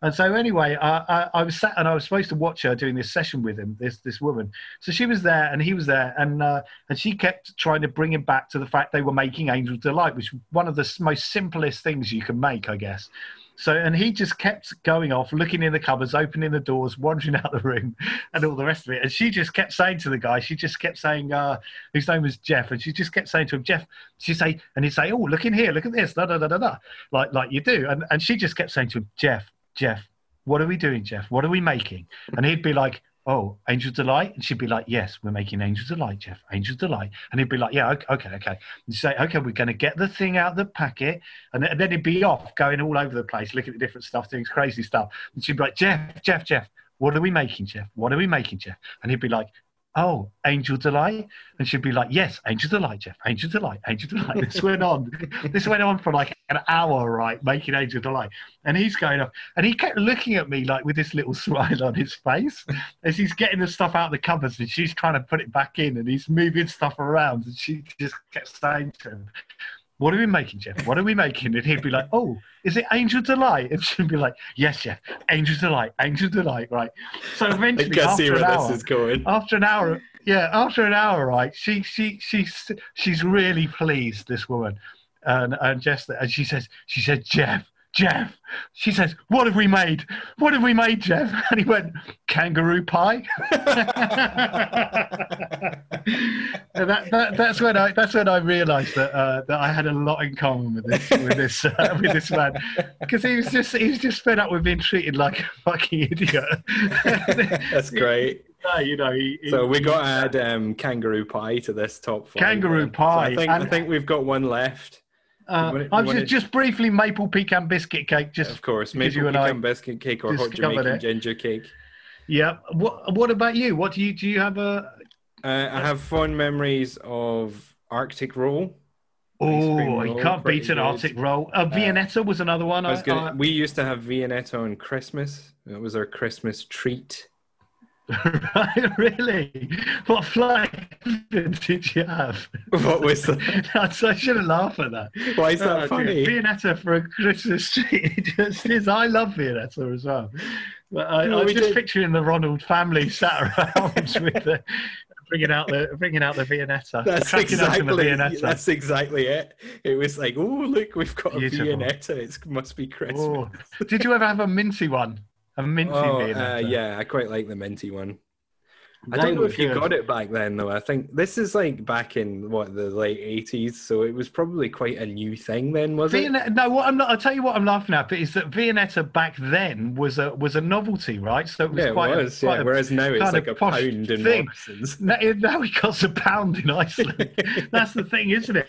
And so, anyway, I, I, I was sat and I was supposed to watch her doing this session with him, this this woman. So she was there and he was there, and uh, and she kept trying to bring him back to the fact they were making Angel Delight, which one of the most simplest things you can make, I guess. So, and he just kept going off, looking in the cupboards, opening the doors, wandering out the room, and all the rest of it. And she just kept saying to the guy, she just kept saying, uh, name was Jeff, and she just kept saying to him, Jeff, she'd say, and he'd say, oh, look in here, look at this, da da da da da, like like you do. And and she just kept saying to him, Jeff, Jeff, what are we doing, Jeff? What are we making? And he'd be like, oh, Angel Delight? And she'd be like, yes, we're making Angel Delight, Jeff, Angel Delight. And he'd be like, yeah, okay, okay. And say, okay, we're going to get the thing out of the packet. And and then he'd be off going all over the place, looking at different stuff, doing crazy stuff. And she'd be like, Jeff, Jeff, Jeff, what are we making, Jeff? What are we making, Jeff? And he'd be like, oh, Angel Delight? And she'd be like, yes, Angel Delight, Jeff, Angel Delight, Angel Delight. This went on. This went on for like an hour, right, making Angel Delight. And he's going off. And he kept looking at me like with this little smile on his face as he's getting the stuff out of the cupboards and she's trying to put it back in and he's moving stuff around. And she just kept saying to him, what are we making, Jeff? What are we making? And he'd be like, Oh, is it Angel Delight? And she'd be like, Yes, Jeff, Angel Delight, Angel Delight, right. So I eventually, after where an this hour, is going. after an hour yeah after an hour right she she she's she's really pleased this woman and and just and she says she said jeff Jeff. She says, "What have we made? What have we made, Jeff?" And he went, "Kangaroo pie." and that, that, that's when I that's when I realised that uh, that I had a lot in common with this with this uh, with this man because he was just he was just fed up with being treated like a fucking idiot. That's great. Uh, you know, he, he- So we got to add um, kangaroo pie to this top five. Kangaroo then. So pie, I think I think we've got one left. Uh, wanna- I'm wanna- just, just briefly maple pecan biscuit cake. Just Of course, maple pecan biscuit cake or hot Jamaican it. ginger cake. yeah. What What about you? What do you do? You have a Uh, I have fond memories of Arctic roll. Oh, you can't beat an. Arctic roll. Uh, Viennetta was another one. I was gonna, I- we used to have Viennetta on Christmas. It was our Christmas treat. Right, really? What flavour did you have? What was that? I shouldn't laugh at that. Why is that Oh, dear. funny? Viennetta for a Christmas tree. It just is. I love Viennetta as well. But I, No, I'm we just did- picturing the Ronald family sat around with the. Bringing out the bringing out the Viennetta, That's open the exactly Viennetta. that's exactly it. It was like, oh look, we've got a Beautiful. Viennetta. It must be Christmas. Oh. Did you ever have a minty one? A minty Oh, uh, yeah, I quite like the minty one. I don't know if you got it back then though. I think this is like back in what the late eighties, so it was probably quite a new thing then, was it? No, what I'm not. I'll tell you what I'm laughing at is that Viennetta back then was a was a novelty, right? So it was Yeah, it quite was. a, quite yeah. a Whereas now it's like a pound in thing. Now, now it costs a pound in Iceland. That's the thing, isn't it?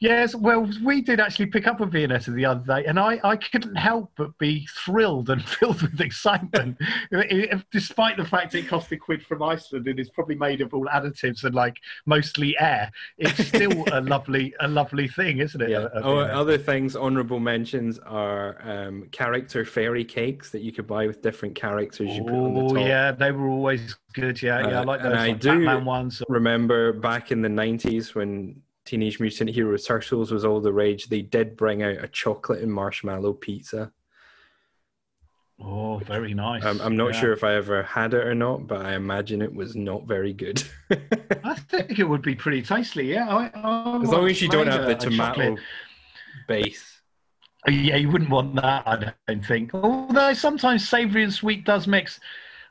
Yes. Well, we did actually pick up a Viennetta the other day, and I, I couldn't help but be thrilled and filled with excitement, It- it- despite the fact it cost a quid from Iceland and is probably made of all additives and like mostly air. It's still a lovely, a lovely thing, isn't it? Yeah. Oh, other things, honourable mentions are um, character fairy cakes that you could buy with different characters you put on the Oh top. yeah, they were always good. Yeah, yeah, I Uh, like and those I like do- Batman ones. remember back in the 90s when Teenage Mutant Hero Turtles was all the rage, they did bring out a chocolate and marshmallow pizza. Oh, very nice. Um, I'm not Yeah. sure if I ever had it or not, but I imagine it was not very good. I think it would be pretty tasty. Yeah, I, I as long as you don't have the tomato base. Yeah, you wouldn't want that, I don't think. Although sometimes savoury and sweet does mix.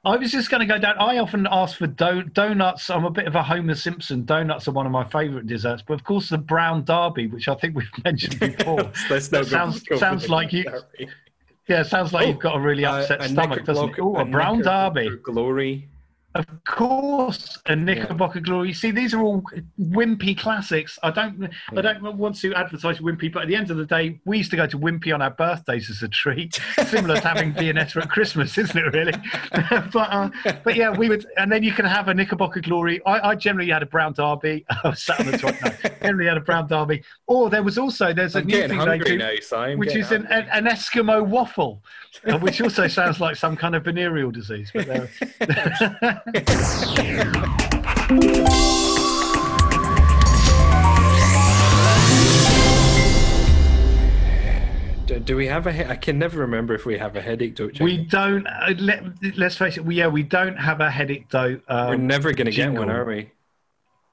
I was just going to go down. I often ask for do- donuts. I'm a bit of a Homer Simpson. Donuts are one of my favourite desserts, but of course the brown derby, which I think we've mentioned before. Let's That sounds- sounds like you- derby. Yeah, it sounds like Oh, you've got a really Uh, upset a stomach, doesn't it? Oh, a brown derby. Glory. Of course, a Knickerbocker Glory. See, these are all Wimpy classics. I don't, I don't want to advertise Wimpy, but at the end of the day, we used to go to Wimpy on our birthdays as a treat, similar to having Viennetta at Christmas, isn't it? Really? but, uh, but yeah, we would, and then you can have a Knickerbocker Glory. I, I generally had a brown derby. I was sat on the top. No, generally had a brown derby. Or there was also there's a I'm new thing they do now, which is an, an, Eskimo waffle, uh, which also sounds like some kind of venereal disease. But there- do, do we have a? he- I can never remember if we have a headache, don't you? we don't. Uh, let, let's face it. We, yeah, we don't have a headache though. We're Um, never going to get one, are we?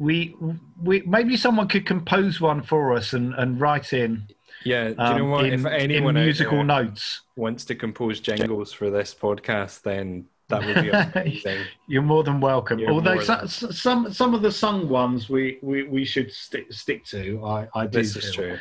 we, we maybe someone could compose one for us and, and write in. Yeah. Do you um, know what? in, if anyone musical notes, wants to compose jingles for this podcast, then that would be amazing. you're more than welcome. You're Although more so, than- some some of the sung ones we, we, we should stick stick to. I, I do. this is true.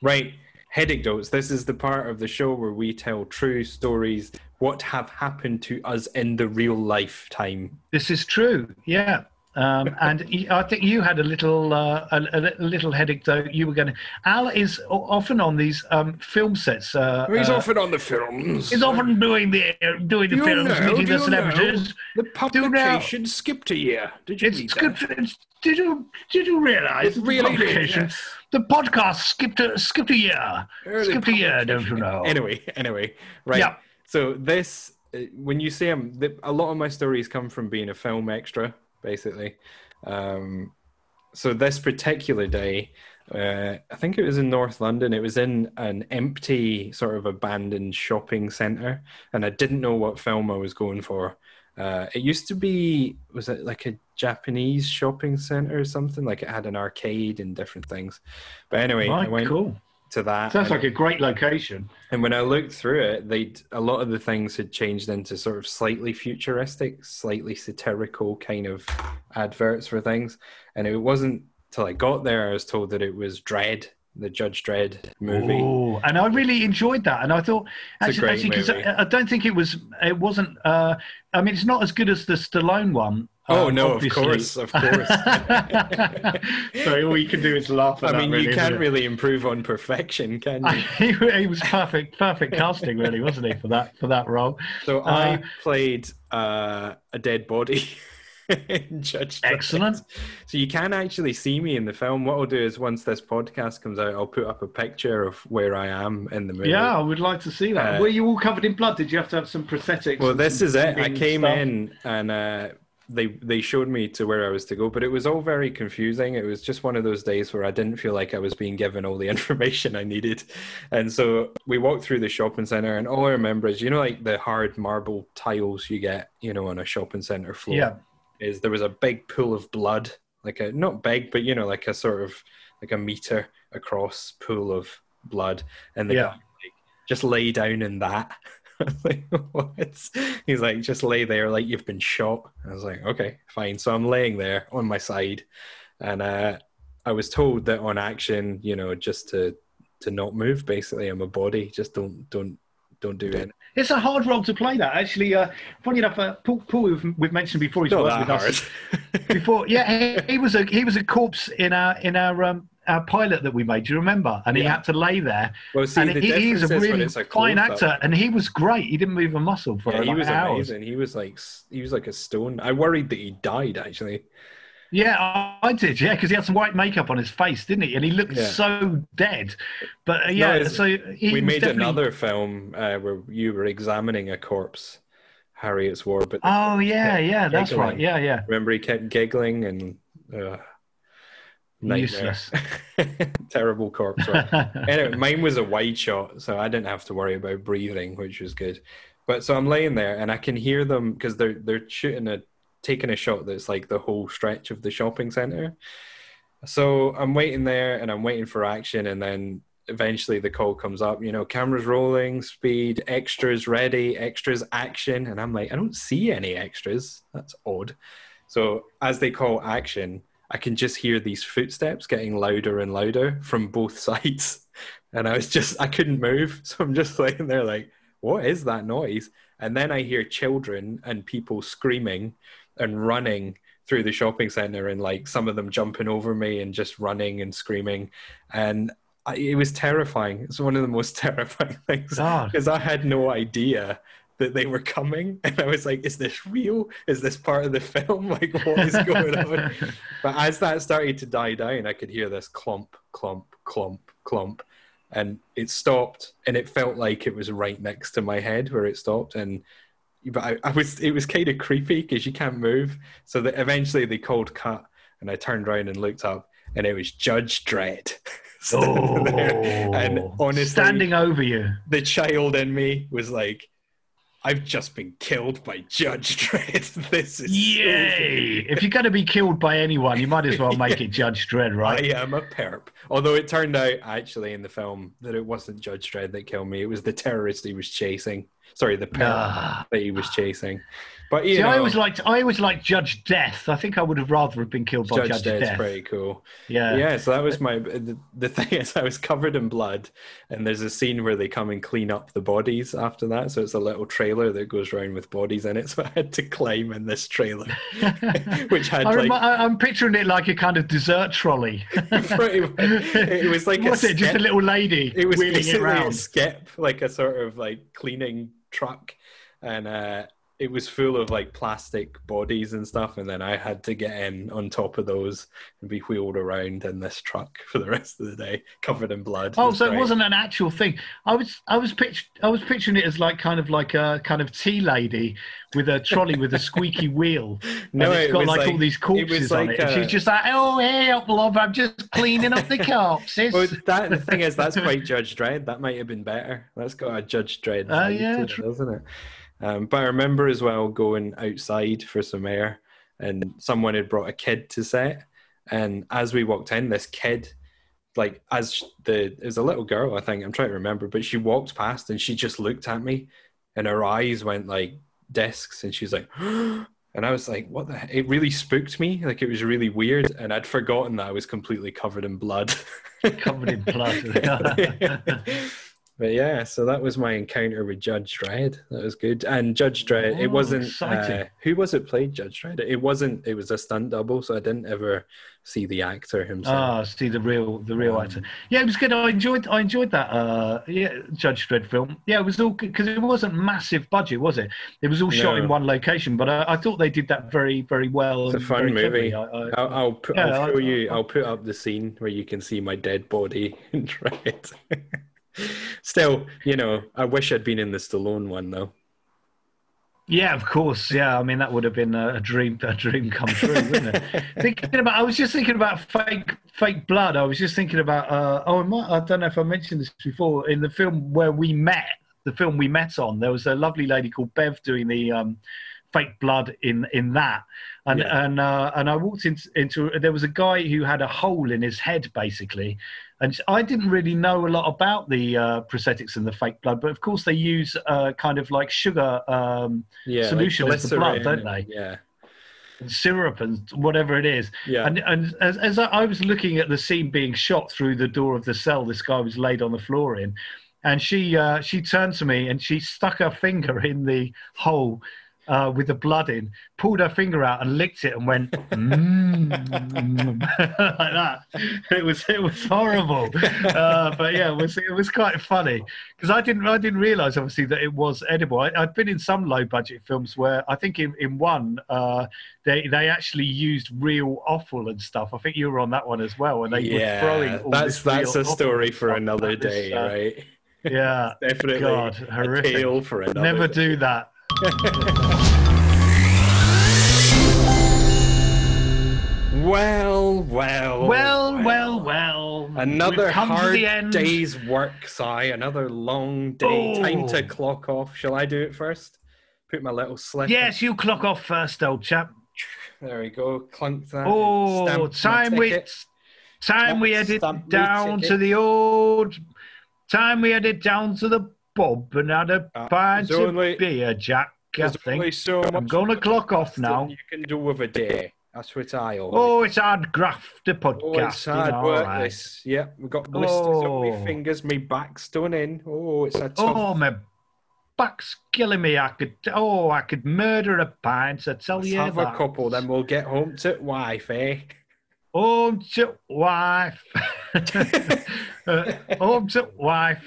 Right. Headache Dotes. This is the part of the show where we tell true stories, what have happened to us in the real lifetime. This is true. Yeah. Um, and I think you had a little uh, a, a little headache though. You were going to. Al is often on these um, film sets. Uh, He's uh, often on the films. He's often doing the doing the you films, know- meeting the you know celebrities. The publication skipped a year. Did you It's that? It's, did you did you realise It the really did, publication? yes. The podcast skipped a skipped a year. Early skipped a year, don't you know? Anyway, anyway, right. Yeah. So this, uh, when you see I'm, the, a lot of my stories come from being a film extra, basically. Um, so this particular day, uh, I think it was in North London. It was in an empty, sort of abandoned shopping center, and I didn't know what film I was going for. Uh, it used to be, was it like a Japanese shopping center or something? Like it had an arcade and different things. But anyway, I went cool. To that. Sounds and- like a great location. And when I looked through it, they a lot of the things had changed into sort of slightly futuristic, slightly satirical kind of adverts for things. And it wasn't till I got there I was told that it was Dredd, the Judge Dredd movie. Oh, and I really enjoyed that. And I thought, actually, because. I, I don't think it was, it wasn't. Uh, I mean, it's not as good as the Stallone one. Oh um, no, obviously. of course, of course. so all you can do is laugh at I mean, really, you can't really improve on perfection, can you? he, was perfect, perfect casting, really, wasn't he, for that for that role? So Uh, I played uh, a dead body in Judge. Excellent. So you can actually see me in the film. What I'll do is once this podcast comes out, I'll put up a picture of where I am in the movie. Yeah, I would like to see that. Uh, Were you all covered in blood? Did you have to have some prosthetics? Well, this is it. I came stuff? in and uh, they they showed me to where I was to go, but it was all very confusing. It was just one of those days where I didn't feel like I was being given all the information I needed, and so we walked through the shopping center, and all I remember is you know like the hard marble tiles you get you know on a shopping center floor. Yeah. Is there was a big pool of blood, like a not big, but you know like a sort of like a meter across pool of blood, and the Yeah. guy like, just lay down in that. Like, what? He's like, just lay there like you've been shot. I was like, okay, fine. So I'm laying there on my side, and uh, I was told that on action, you know, just to to not move. Basically, I'm a body. Just don't don't don't do it. It's a hard role to play. That actually, uh, funny enough, uh, Paul, Paul we've, we've mentioned before. He's Not worked with hard. us before. Yeah, he, he was a he was a corpse in our in our um, our pilot that we made. Do you remember? And he had to lay there. well, see, and the he, he's a really it's a fine close-up. actor, and he was great. He didn't move a muscle for Yeah, he like was hours. amazing. He was like he was like a stone. I worried that he died actually. Yeah, I, I did. Yeah, because he had some white makeup on his face, didn't he? And he looked Yeah. so dead. But uh, yeah, it's- so he we made definitely- another film uh, where you were examining a corpse, Harriet's War, but Oh yeah, yeah, that's Giggling. right. Yeah, yeah. remember he kept giggling and uh, nightmare. Useless. terrible corpse. work. anyway, mine was a wide shot, so I didn't have to worry about breathing, which was good. But so I'm laying there and I can hear them because they're they're shooting a taking a shot that's like the whole stretch of the shopping center. So I'm waiting there and I'm waiting for action, and then eventually the call comes up. You know, cameras rolling, speed, extras ready, extras action, and I'm like, I don't see any extras. That's odd. So as they call action, I can just hear these footsteps getting louder and louder from both sides. And I was just, I couldn't move. So I'm just laying there like, what is that noise? And then I hear children and people screaming and running through the shopping center and like some of them jumping over me and just running and screaming. And I, it was terrifying. It's one of the most terrifying things because I had no idea that they were coming, and I was like, "Is this real? Is this part of the film? Like, what is going on?" But as that started to die down, I could hear this clump, clump, clump, clump, and it stopped, and it felt like it was right next to my head where it stopped, and but I, I was it was kind of creepy because you can't move. So that eventually they called cut, and I turned around and looked up, and it was Judge Dredd. standing there. And Oh, honestly, standing over you. the child in me was like, I've just been killed by Judge Dredd. This is so Yay! if you're going to be killed by anyone, you might as well make it Judge Dredd, right? I am a perp. Although it turned out actually in the film that it wasn't Judge Dredd that killed me. It was the terrorist he was chasing. Sorry, the Ah. that he was chasing. But you See, know, I always liked I always liked Judge Death. I think I would have rather have been killed by Judge, Judge, Death. pretty cool. Yeah. Yeah, so that was my. The, the thing is, I was covered in blood, and there's a scene where they come and clean up the bodies after that. So it's a little trailer that goes around with bodies in it. So I had to climb in this trailer, which had I like I- I'm picturing it like a kind of dessert trolley. it was like What's a it? Just a little lady it was wheeling it basically a skip, like a sort of like cleaning truck, and uh, it was full of like plastic bodies and stuff. And then I had to get in on top of those and be wheeled around in this truck for the rest of the day, covered in blood. Oh, was so it great. wasn't an actual thing. I was, I was pitch, I was picturing it as like kind of like a kind of tea lady with a trolley with a squeaky wheel. No, and it's it got like, like- all these it corpses on like it, and a- she's just like, "Oh, help, love! I'm just cleaning up the corpses." Well, that the thing is, that's quite Judge Dredd. That might have been better. That's got a Judge Dredd, Oh, vibe yeah, it, doesn't it? Um, but I remember as well going outside for some air, and someone had brought a kid to set. And as we walked in, this kid like as the as a little girl, I think I'm trying to remember, but she walked past and she just looked at me, and her eyes went like discs, and she's like. And I was like, what the heck? It really spooked me. Like, it was really weird. And I'd forgotten that I was completely covered in blood. Covered in blood. but yeah, so that was my encounter with Judge Dredd. That was good. And Judge Dredd, it Oh, wasn't uh, who was it played Judge Dredd? It wasn't. It was a stunt double, so I didn't ever see the actor himself. Ah, see the real, the real Um, actor. Yeah, it was good. I enjoyed, I enjoyed that. Uh, yeah, Judge Dredd film. Yeah, it was all because it wasn't massive budget, was it? It was all shot No. in one location, but I, I thought they did that very, very well. It's a fun movie. I, I, I'll, I'll put. Yeah, I'll show you. I'll put up the scene where you can see my dead body in Dredd. Still, you know, I wish I'd been in the Stallone one though. Yeah, of course. Yeah, I mean that would have been a, dream, a dream come true, wouldn't it? thinking about, I was just thinking about fake, fake blood. I was just thinking about. Uh, oh, I, might, I don't know if I mentioned this before. In the film where we met, the film we met on, there was a lovely lady called Bev doing the um, fake blood in in that, and Yeah. and uh, and I walked into, into there was a guy who had a hole in his head basically, and I didn't really know a lot about the uh, prosthetics and the fake blood, but of course they use uh, kind of like sugar. Um, Yeah, Solution like is the blood, don't they? Yeah, and syrup and whatever it is. yeah. And and as, as I I was looking at the scene being shot through the door of the cell, this guy was laid on the floor in, and she uh, she turned to me and she stuck her finger in the hole. Uh, with the blood in, pulled her finger out and licked it and went mm, like that. It was it was horrible, uh, but yeah, it was it was quite funny because I didn't I didn't realize obviously that it was edible. I, I'd been in some low budget films where I think in in one uh, they they actually used real offal and stuff. I think you were on that one as well, and they yeah, were throwing. All that's that's a story for another day, uh, right? Yeah, Definitely God, horrific. for another. never day. do that. Well, well, Well, well, well. Another to hard day's work, Cy. Another long day. Time to Oh. clock off. Shall I do it first? Put my little slip. in. Yes, you clock off first, old chap. There we go. Clunk that. Oh, time we time we headed down to the old time we headed down to the pub and had a Uh, pint only- of beer, Jack. I think so I'm gonna clock off now. You can do with a day. That's what I always. Oh, it's hard graft the podcast. Oh, it's hard you know, work. right. This, yeah, we've got blisters on my Oh. fingers. My back's done in. Oh, it's a tough. Oh, my back's killing me. I could. Oh, I could murder a pint. I tell Let's you have that. a couple, then we'll get home to wife, eh? Home to wife. uh, home to wife.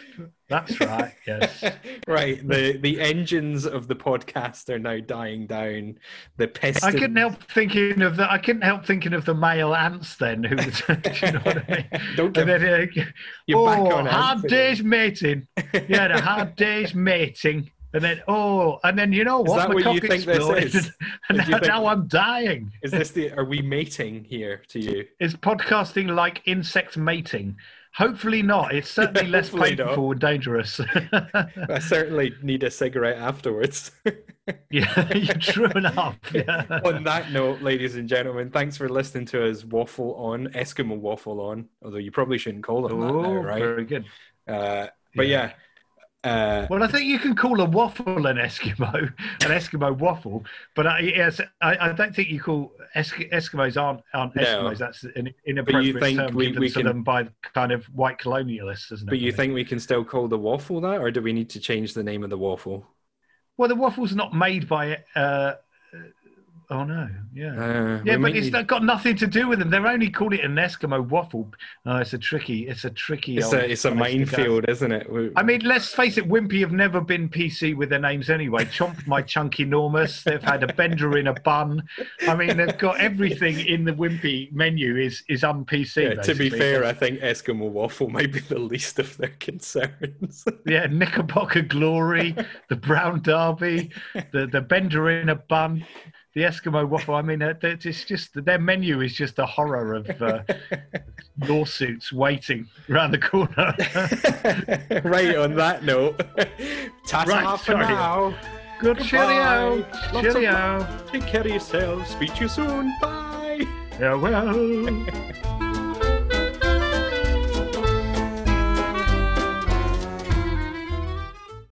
That's right. Yes. right. The the engines of the podcast are now dying down. The pest. I couldn't help thinking of the. I couldn't help thinking of the male ants. Then, who you know what I mean? Don't get then, uh, You're oh, back on hard Anthony. days mating. Yeah, the hard days mating. And then, oh, and then you know Is what? that My what you think this is? And now, think- now I'm dying. Is this the? Are we mating here to you? Is podcasting like insect mating? Hopefully not. It's certainly less Hopefully not. painful and dangerous. I certainly need a cigarette afterwards. yeah, you're true enough. Yeah. on that note, ladies and gentlemen, thanks for listening to us waffle on Eskimo waffle on. Although you probably shouldn't call them that now, Oh, right? very good. Uh, but yeah, uh, Well, I think you can call a waffle an Eskimo, an Eskimo waffle, but I, yes, I, I don't think you call Esk- Eskimos aren't aren't No. Eskimos. That's an inappropriate term we- given we to can- them by kind of white colonialists, isn't it? but you think we can still call the waffle that, or do we need to change the name of the waffle? Well, the waffle's not made by. Uh, oh no, yeah. Uh, Yeah, but it's need- got nothing to do with them. They're only called it an Eskimo waffle. Oh, it's a tricky. It's a tricky. it's a it's a place to go. minefield, isn't it? We- I mean, let's face it, Wimpy have never been PC with their names anyway. Chomp my chunky enormous. They've had a bender in a bun. I mean, they've got everything in the Wimpy menu is is un PC. yeah, to be fair, I think Eskimo waffle may be the least of their concerns. yeah, Knickerbocker Glory, the Brown Derby, the the bender in a bun, the Eskimo waffle. I mean, uh, it's just their menu is just a horror of uh, lawsuits waiting around the corner. right on that note, ta Right, for sorry. now. Good cheerio, Goodbye. Lots of cheerio. Take care of yourselves. Speak to you soon. Bye. Yeah, well.